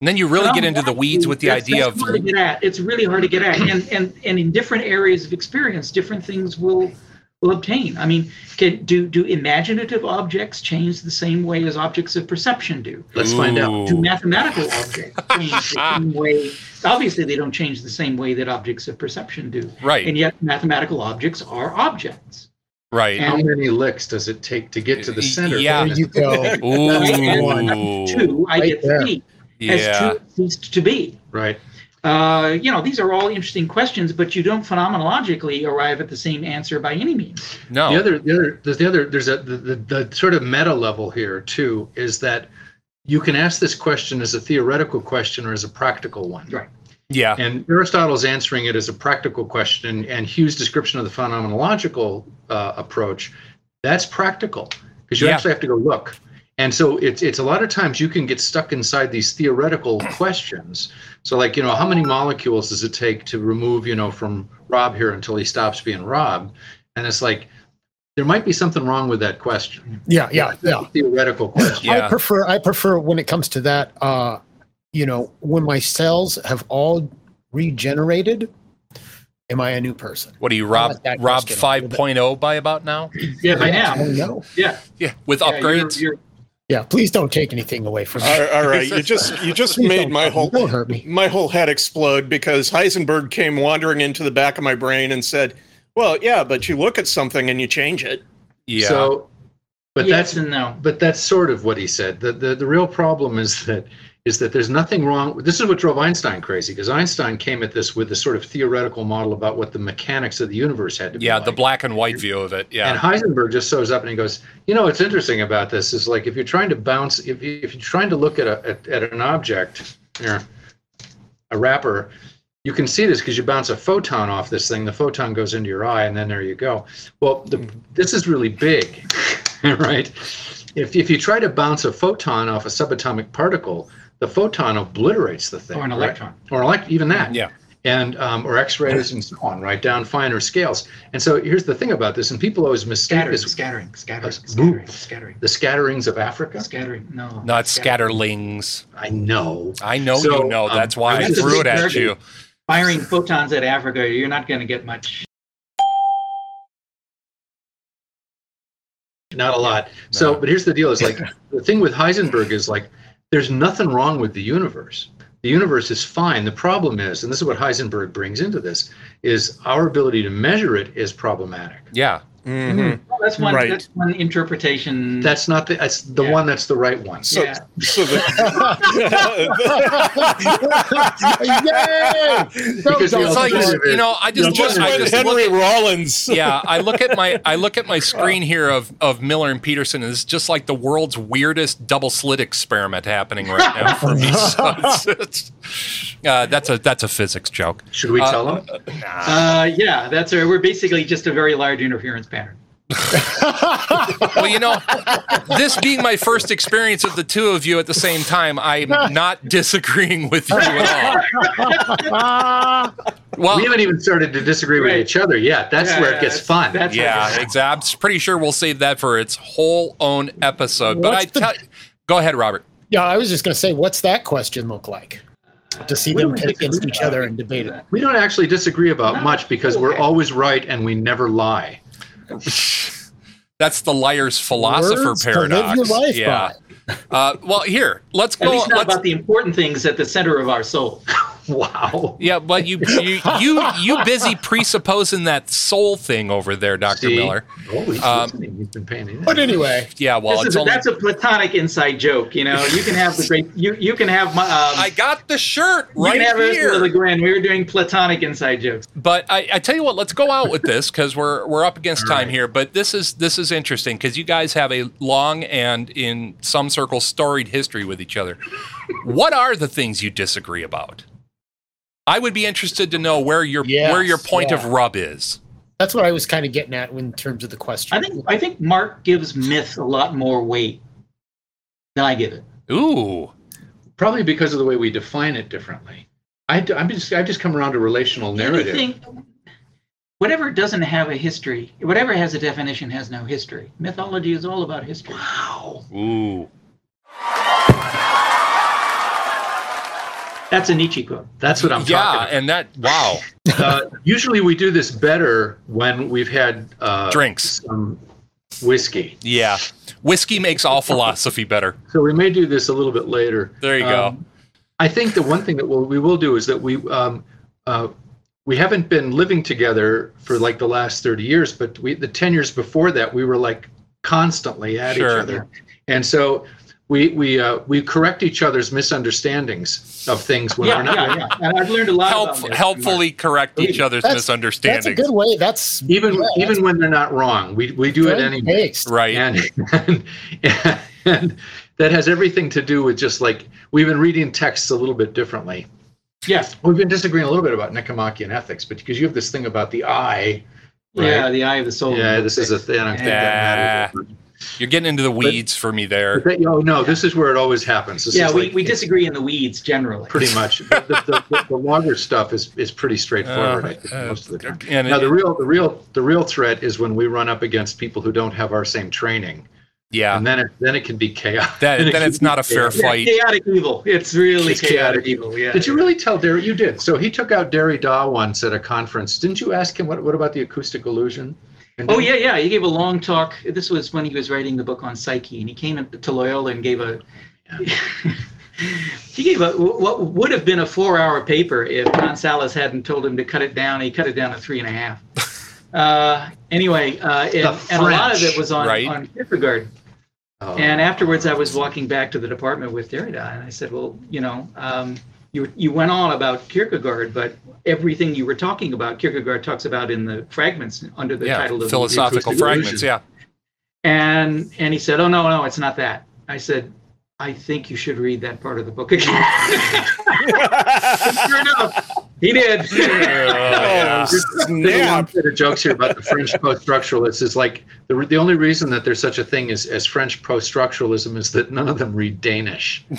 And then you really get into the weeds with the that's- idea that's of hard to get at. It's really hard to get at, and and and in different areas of experience, different things will will obtain. I mean, can do do imaginative objects change the same way as objects of perception do? Let's find out. Do mathematical objects change the [laughs] same way? Obviously, they don't change the same way that objects of perception do. Right. And yet, mathematical objects are objects. right. How many licks does it take to get to the center? Yeah. There you go. [laughs] Ooh. Two, I Right get three. Has Yeah. two ceased to be? Right. Uh, you know, these are all interesting questions, but you don't phenomenologically arrive at the same answer by any means. No. The other, the other, there's the other, there's a the, the, the sort of meta level here too is that you can ask this question as a theoretical question or as a practical one. Right. Yeah. And Aristotle's answering it as a practical question, and Hugh's description of the phenomenological uh, approach, that's practical because you Yeah. actually have to go look. And so it's it's a lot of times you can get stuck inside these theoretical [clears throat] questions. So like you know how many molecules does it take to remove you know from Rob here until he stops being Rob? And it's like there might be something wrong with that question. Yeah, yeah, That's yeah. Theoretical question. Yeah. I prefer I prefer when it comes to that uh you know, when my cells have all regenerated, am I a new person? What are you, Rob? Rob question a little 5.0 by about now? Yeah, by I now. don't. Yeah. Yeah, with Yeah, you're- upgrades. you're- Yeah, please don't take anything away from me. All all right, you [laughs] just you just made my whole don't hurt me. my whole head explode because Heisenberg came wandering into the back of my brain and said, "Well, yeah, but you look at something and you change it." yeah. So, but yes that's and no. but that's sort of what he said. The, the the real problem is that is that there's nothing wrong. This is what drove Einstein crazy because Einstein came at this with a sort of theoretical model about what the mechanics of the universe had to be. yeah, like. the black and white view of it. Yeah. And Heisenberg just shows up and he goes, you know, what's interesting about this is like if you're trying to bounce, if, you, if you're trying to look at a at, at an object, here, a wrapper, you can see this because you bounce a photon off this thing. The photon goes into your eye, and then there you go. Well, the, hmm. this is really big, [laughs] right? If if you try to bounce a photon off a subatomic particle, the photon obliterates the thing, Or an right? electron. or elect even that Yeah. and um, or X-rays and so on, right down finer scales. And so here's the thing about this, and people always mistake Scattering, this: scattering, scattering, scattering, scattering, the scatterings of Africa. scattering. No. Not scattering. scatterlings. I know. I know So, you know. um, That's why I that's threw it at you. Firing photons at Africa, you're not going to get much. Not a lot. So, but here's the deal: is like the thing with Heisenberg is like there's nothing wrong with the universe. The universe is fine. The problem is, and this is what Heisenberg brings into this, is our ability to measure it is problematic. Yeah. Mhm. Well, that's one. Right. That's one interpretation. That's not the. That's the Yeah. one. That's the right one. So, Yeah. so the, [laughs] Yay! So Because. It's like alternative you know, I you just just look, I read just look Henry at, Rollins. [laughs] yeah, I look at my I look at my screen here of of Miller and Peterson, and it's just like the world's weirdest double slit experiment happening right now for me. [laughs] So it's, it's, uh, that's a that's a physics joke. Should we Uh, tell them? Uh, yeah, that's a, we're basically just a very large interference pattern. [laughs] Well, you know, this being my first experience of the two of you at the same time, I'm not disagreeing with you at all. Well, we haven't even started to disagree with each other yet. That's Yeah, where it gets fun. that's- yeah, exactly. I'm pretty sure we'll save that for its whole own episode. But I What's the- tell, go ahead, Robert. yeah, I was just going to say, what's that question look like? To see We them don't pit against each other and debate it. we don't actually disagree about No. much because we're always right and we never lie. [laughs] That's the liar's philosopher Words to live paradox. your life yeah. Uh, well, here, let's At go. least not Let's, about the important things at the center of our soul. [laughs] Wow. yeah, but you, you, you, you busy presupposing that soul thing over there, Doctor Miller. Oh, he's Um, listening. He's been paying attention. But anyway, Yeah, well, it's is a- only. that's a platonic inside joke. You know, you can have the great. You you can have my. Um, I got the shirt you right can have Ursula Le here. We were doing platonic inside jokes. But I, I tell you what, let's go out with this because we're we're up against All time right. here. But this is this is interesting because you guys have a long and in some circles storied history with each other. what are the things you disagree about? I would be interested to know where your Yes, where your point of rub is. that's what I was kind of getting at in terms of the question. I think I think Mark gives myth a lot more weight than I give it. Ooh, Probably because of the way we define it differently. I, am just I just come around to relational narrative. Anything, whatever doesn't have a history, whatever has a definition has no history. Mythology is all about history. Wow. ooh. That's a Nietzsche quote. That's what I'm yeah, talking about. and that wow. [laughs] uh, usually we do this better when we've had uh, Drinks. some whiskey. Yeah, whiskey makes all philosophy better. So we may do this a little bit later. There you go. Um, I think the one thing that we'll, we will do is that we um, uh, we haven't been living together for like the last 30 years, but we the 10 years before that we were like constantly at Sure. each other, and so we we uh, we correct each other's misunderstandings of things when Yeah, we're not. yeah, yeah. And I've learned a lot. Help, about myth. helpfully correct each other's That's- That's a good way. That's Even yeah, even when they're not wrong, we we do it good anyway. taste. Right. and and, and that has everything to do with just like we've been reading texts a little bit differently. Yes. We've been disagreeing a little bit about Nicomachean ethics, but because you have this thing about the eye, right? Yeah, the eye of the soul. yeah, this is a thing. I don't think that matters. You're getting into the weeds for me there. But that- oh no, this is where it always happens. This yeah, we, like- we disagree in the weeds generally. pretty much. The, the, the, the longer stuff is is pretty straightforward. Uh, think uh, most of the time. and now it- the real the real the real threat is when we run up against people who don't have our same training, Yeah. and then it then it can be chaos. That, [laughs] Then then can it's not a fair chaos. Yeah, fight. chaotic evil. It's really It's chaotic, chaotic. evil. Yeah. Did you really tell Derry? You did. So he took out Derrida once at a conference. Didn't you ask him what what about the acoustic illusion? Oh yeah, yeah. He gave a long talk. This was when he was writing the book on psyche, and he came to Loyola and gave a. [laughs] he gave a what would have been a four-hour paper if Gonzalez hadn't told him to cut it down. He cut it down to three and a half. [laughs] Uh, anyway, uh, and, and a lot of it was on Right. on Kierkegaard. Oh. And afterwards, I was walking back to the department with Derrida, and I said, "Well, you know, um, you you went on about Kierkegaard, but everything you were talking about, Kierkegaard talks about in the fragments under the Yeah. title of Philosophical Acoustic fragments. Illusion." Yeah. And and he said, "Oh no, no, it's not that." I said, "I think you should read that part of the book again." [laughs] sure enough, he did. [laughs] Oh, There's a long snap. set of jokes here about the French post-structuralists. Is like the the only reason that there's such a thing as as French post-structuralism is that none of them read Danish. [laughs]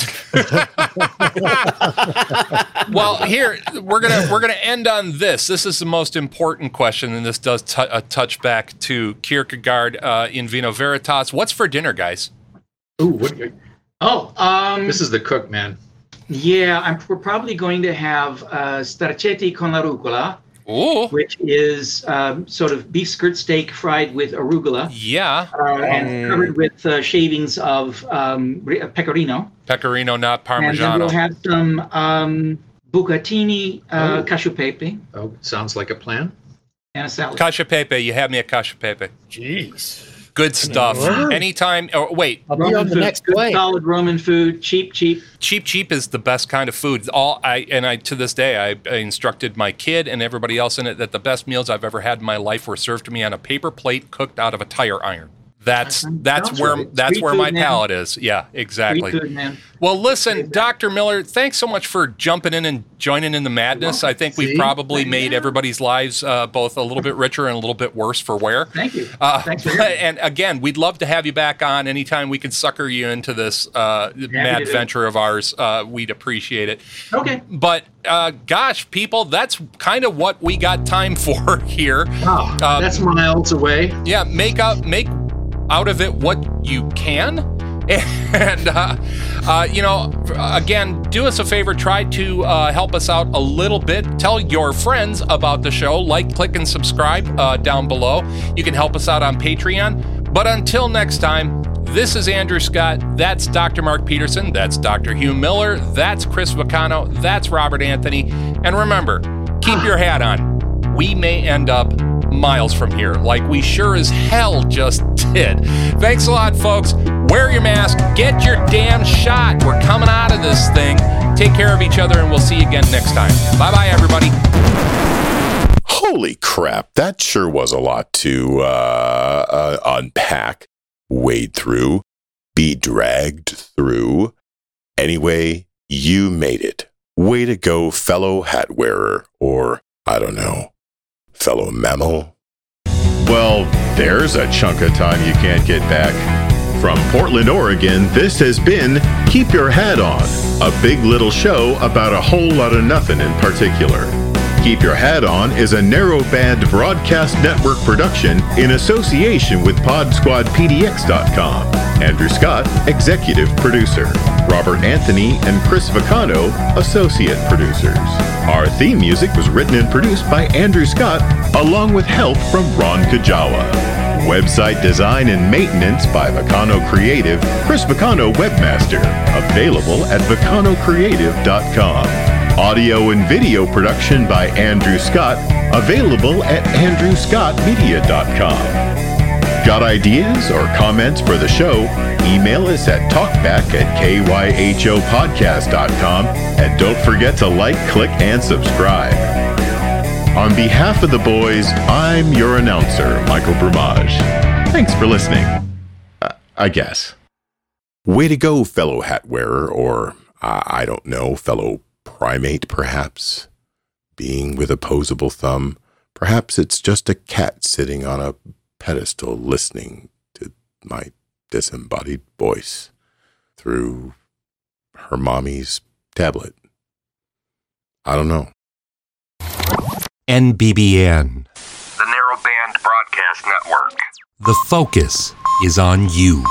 well, here we're gonna we're gonna end on this. This is the most important question, and this does t- a touch back to Kierkegaard uh, in Vino Veritas. What's for dinner, guys? Ooh, what, Oh, um, this is the cook, man. Yeah, I'm, we're probably going to have uh, straccetti con la rucola, Ooh, which is um, sort of beef skirt steak fried with arugula yeah, uh, and covered with uh, shavings of um, uh, pecorino. pecorino, not parmesan. And then we'll have some um, bucatini, uh, Oh. cacio pepe, Oh, sounds like a plan. and a salad. Cacio pepe, you had me at cacio pepe. Jeez. Good stuff. Anytime. Oh, wait, I'll be on the food, next good, play. solid Roman food, cheap, cheap. cheap cheap is the best kind of food all i and i to this day I, I instructed my kid and everybody else in it that the best meals i've ever had in my life were served to me on a paper plate cooked out of a tire iron that's That that's where right. that's Street where my man. palate is yeah exactly food, well listen dr miller thanks so much for jumping in and joining in the madness i think we've See? probably made everybody's lives uh, both a little bit richer and a little bit worse for wear Thank you. uh, Thanks [laughs] and again, we'd love to have you back on anytime we can sucker you into this uh, mad do venture of ours. Uh, we'd appreciate it. Okay. But uh, gosh, people, that's kind of what we got time [laughs] for here. Wow, Uh, that's miles away. Yeah, make up, make out of it what you can. [laughs] And, uh, uh, you know, again, do us a favor, try to uh, help us out a little bit. Tell your friends about the show. Like, click, and subscribe uh, down below. You can help us out on Patreon. But until next time, this is Andrew Scott. That's Dr. Mark Peterson. That's Dr. Hugh Miller. That's Chris Vacano. That's Robert Anthony. And remember, keep your hat on. We may end up miles from here, like we sure as hell just did. Thanks a lot, folks. Wear your mask, get your damn shot. We're coming out of this thing. Take care of each other, and we'll see you again next time. Bye bye, everybody. Holy crap, that sure was a lot to uh, uh, unpack, wade through, be dragged through. Anyway, you made it. Way to go, fellow hat wearer, or I don't know, fellow mammal. Well, there's a chunk of time you can't get back. From Portland, Oregon, this has been Keep Your Hat On, a big little show about a whole lot of nothing in particular. Keep Your Hat On is a narrowband broadcast network production in association with PodSquadPDX.com. Andrew Scott, executive producer. Robert Anthony and Chris Vacano, associate producers. Our theme music was written and produced by Andrew Scott, along with help from Ron Kajawa. Website design and maintenance by Vacano Creative, Chris Vacano Webmaster. Available at VacanoCreative.com. Audio and video production by Andrew Scott. Available at AndrewScottMedia.com. Got ideas or comments for the show? Email us at talkback at kyhopodcast.com and don't forget to like, click, and subscribe. On behalf of the boys, I'm your announcer, Michael Brumage. Thanks for listening. Uh, I guess. Way to go, fellow hat wearer, or uh, I don't know, fellow primate, perhaps. Being with opposable thumb, perhaps it's just a cat sitting on a pedestal listening to my disembodied voice through her mommy's tablet. I don't know. NBBN. The Narrowband Broadcast Network. The focus is on you.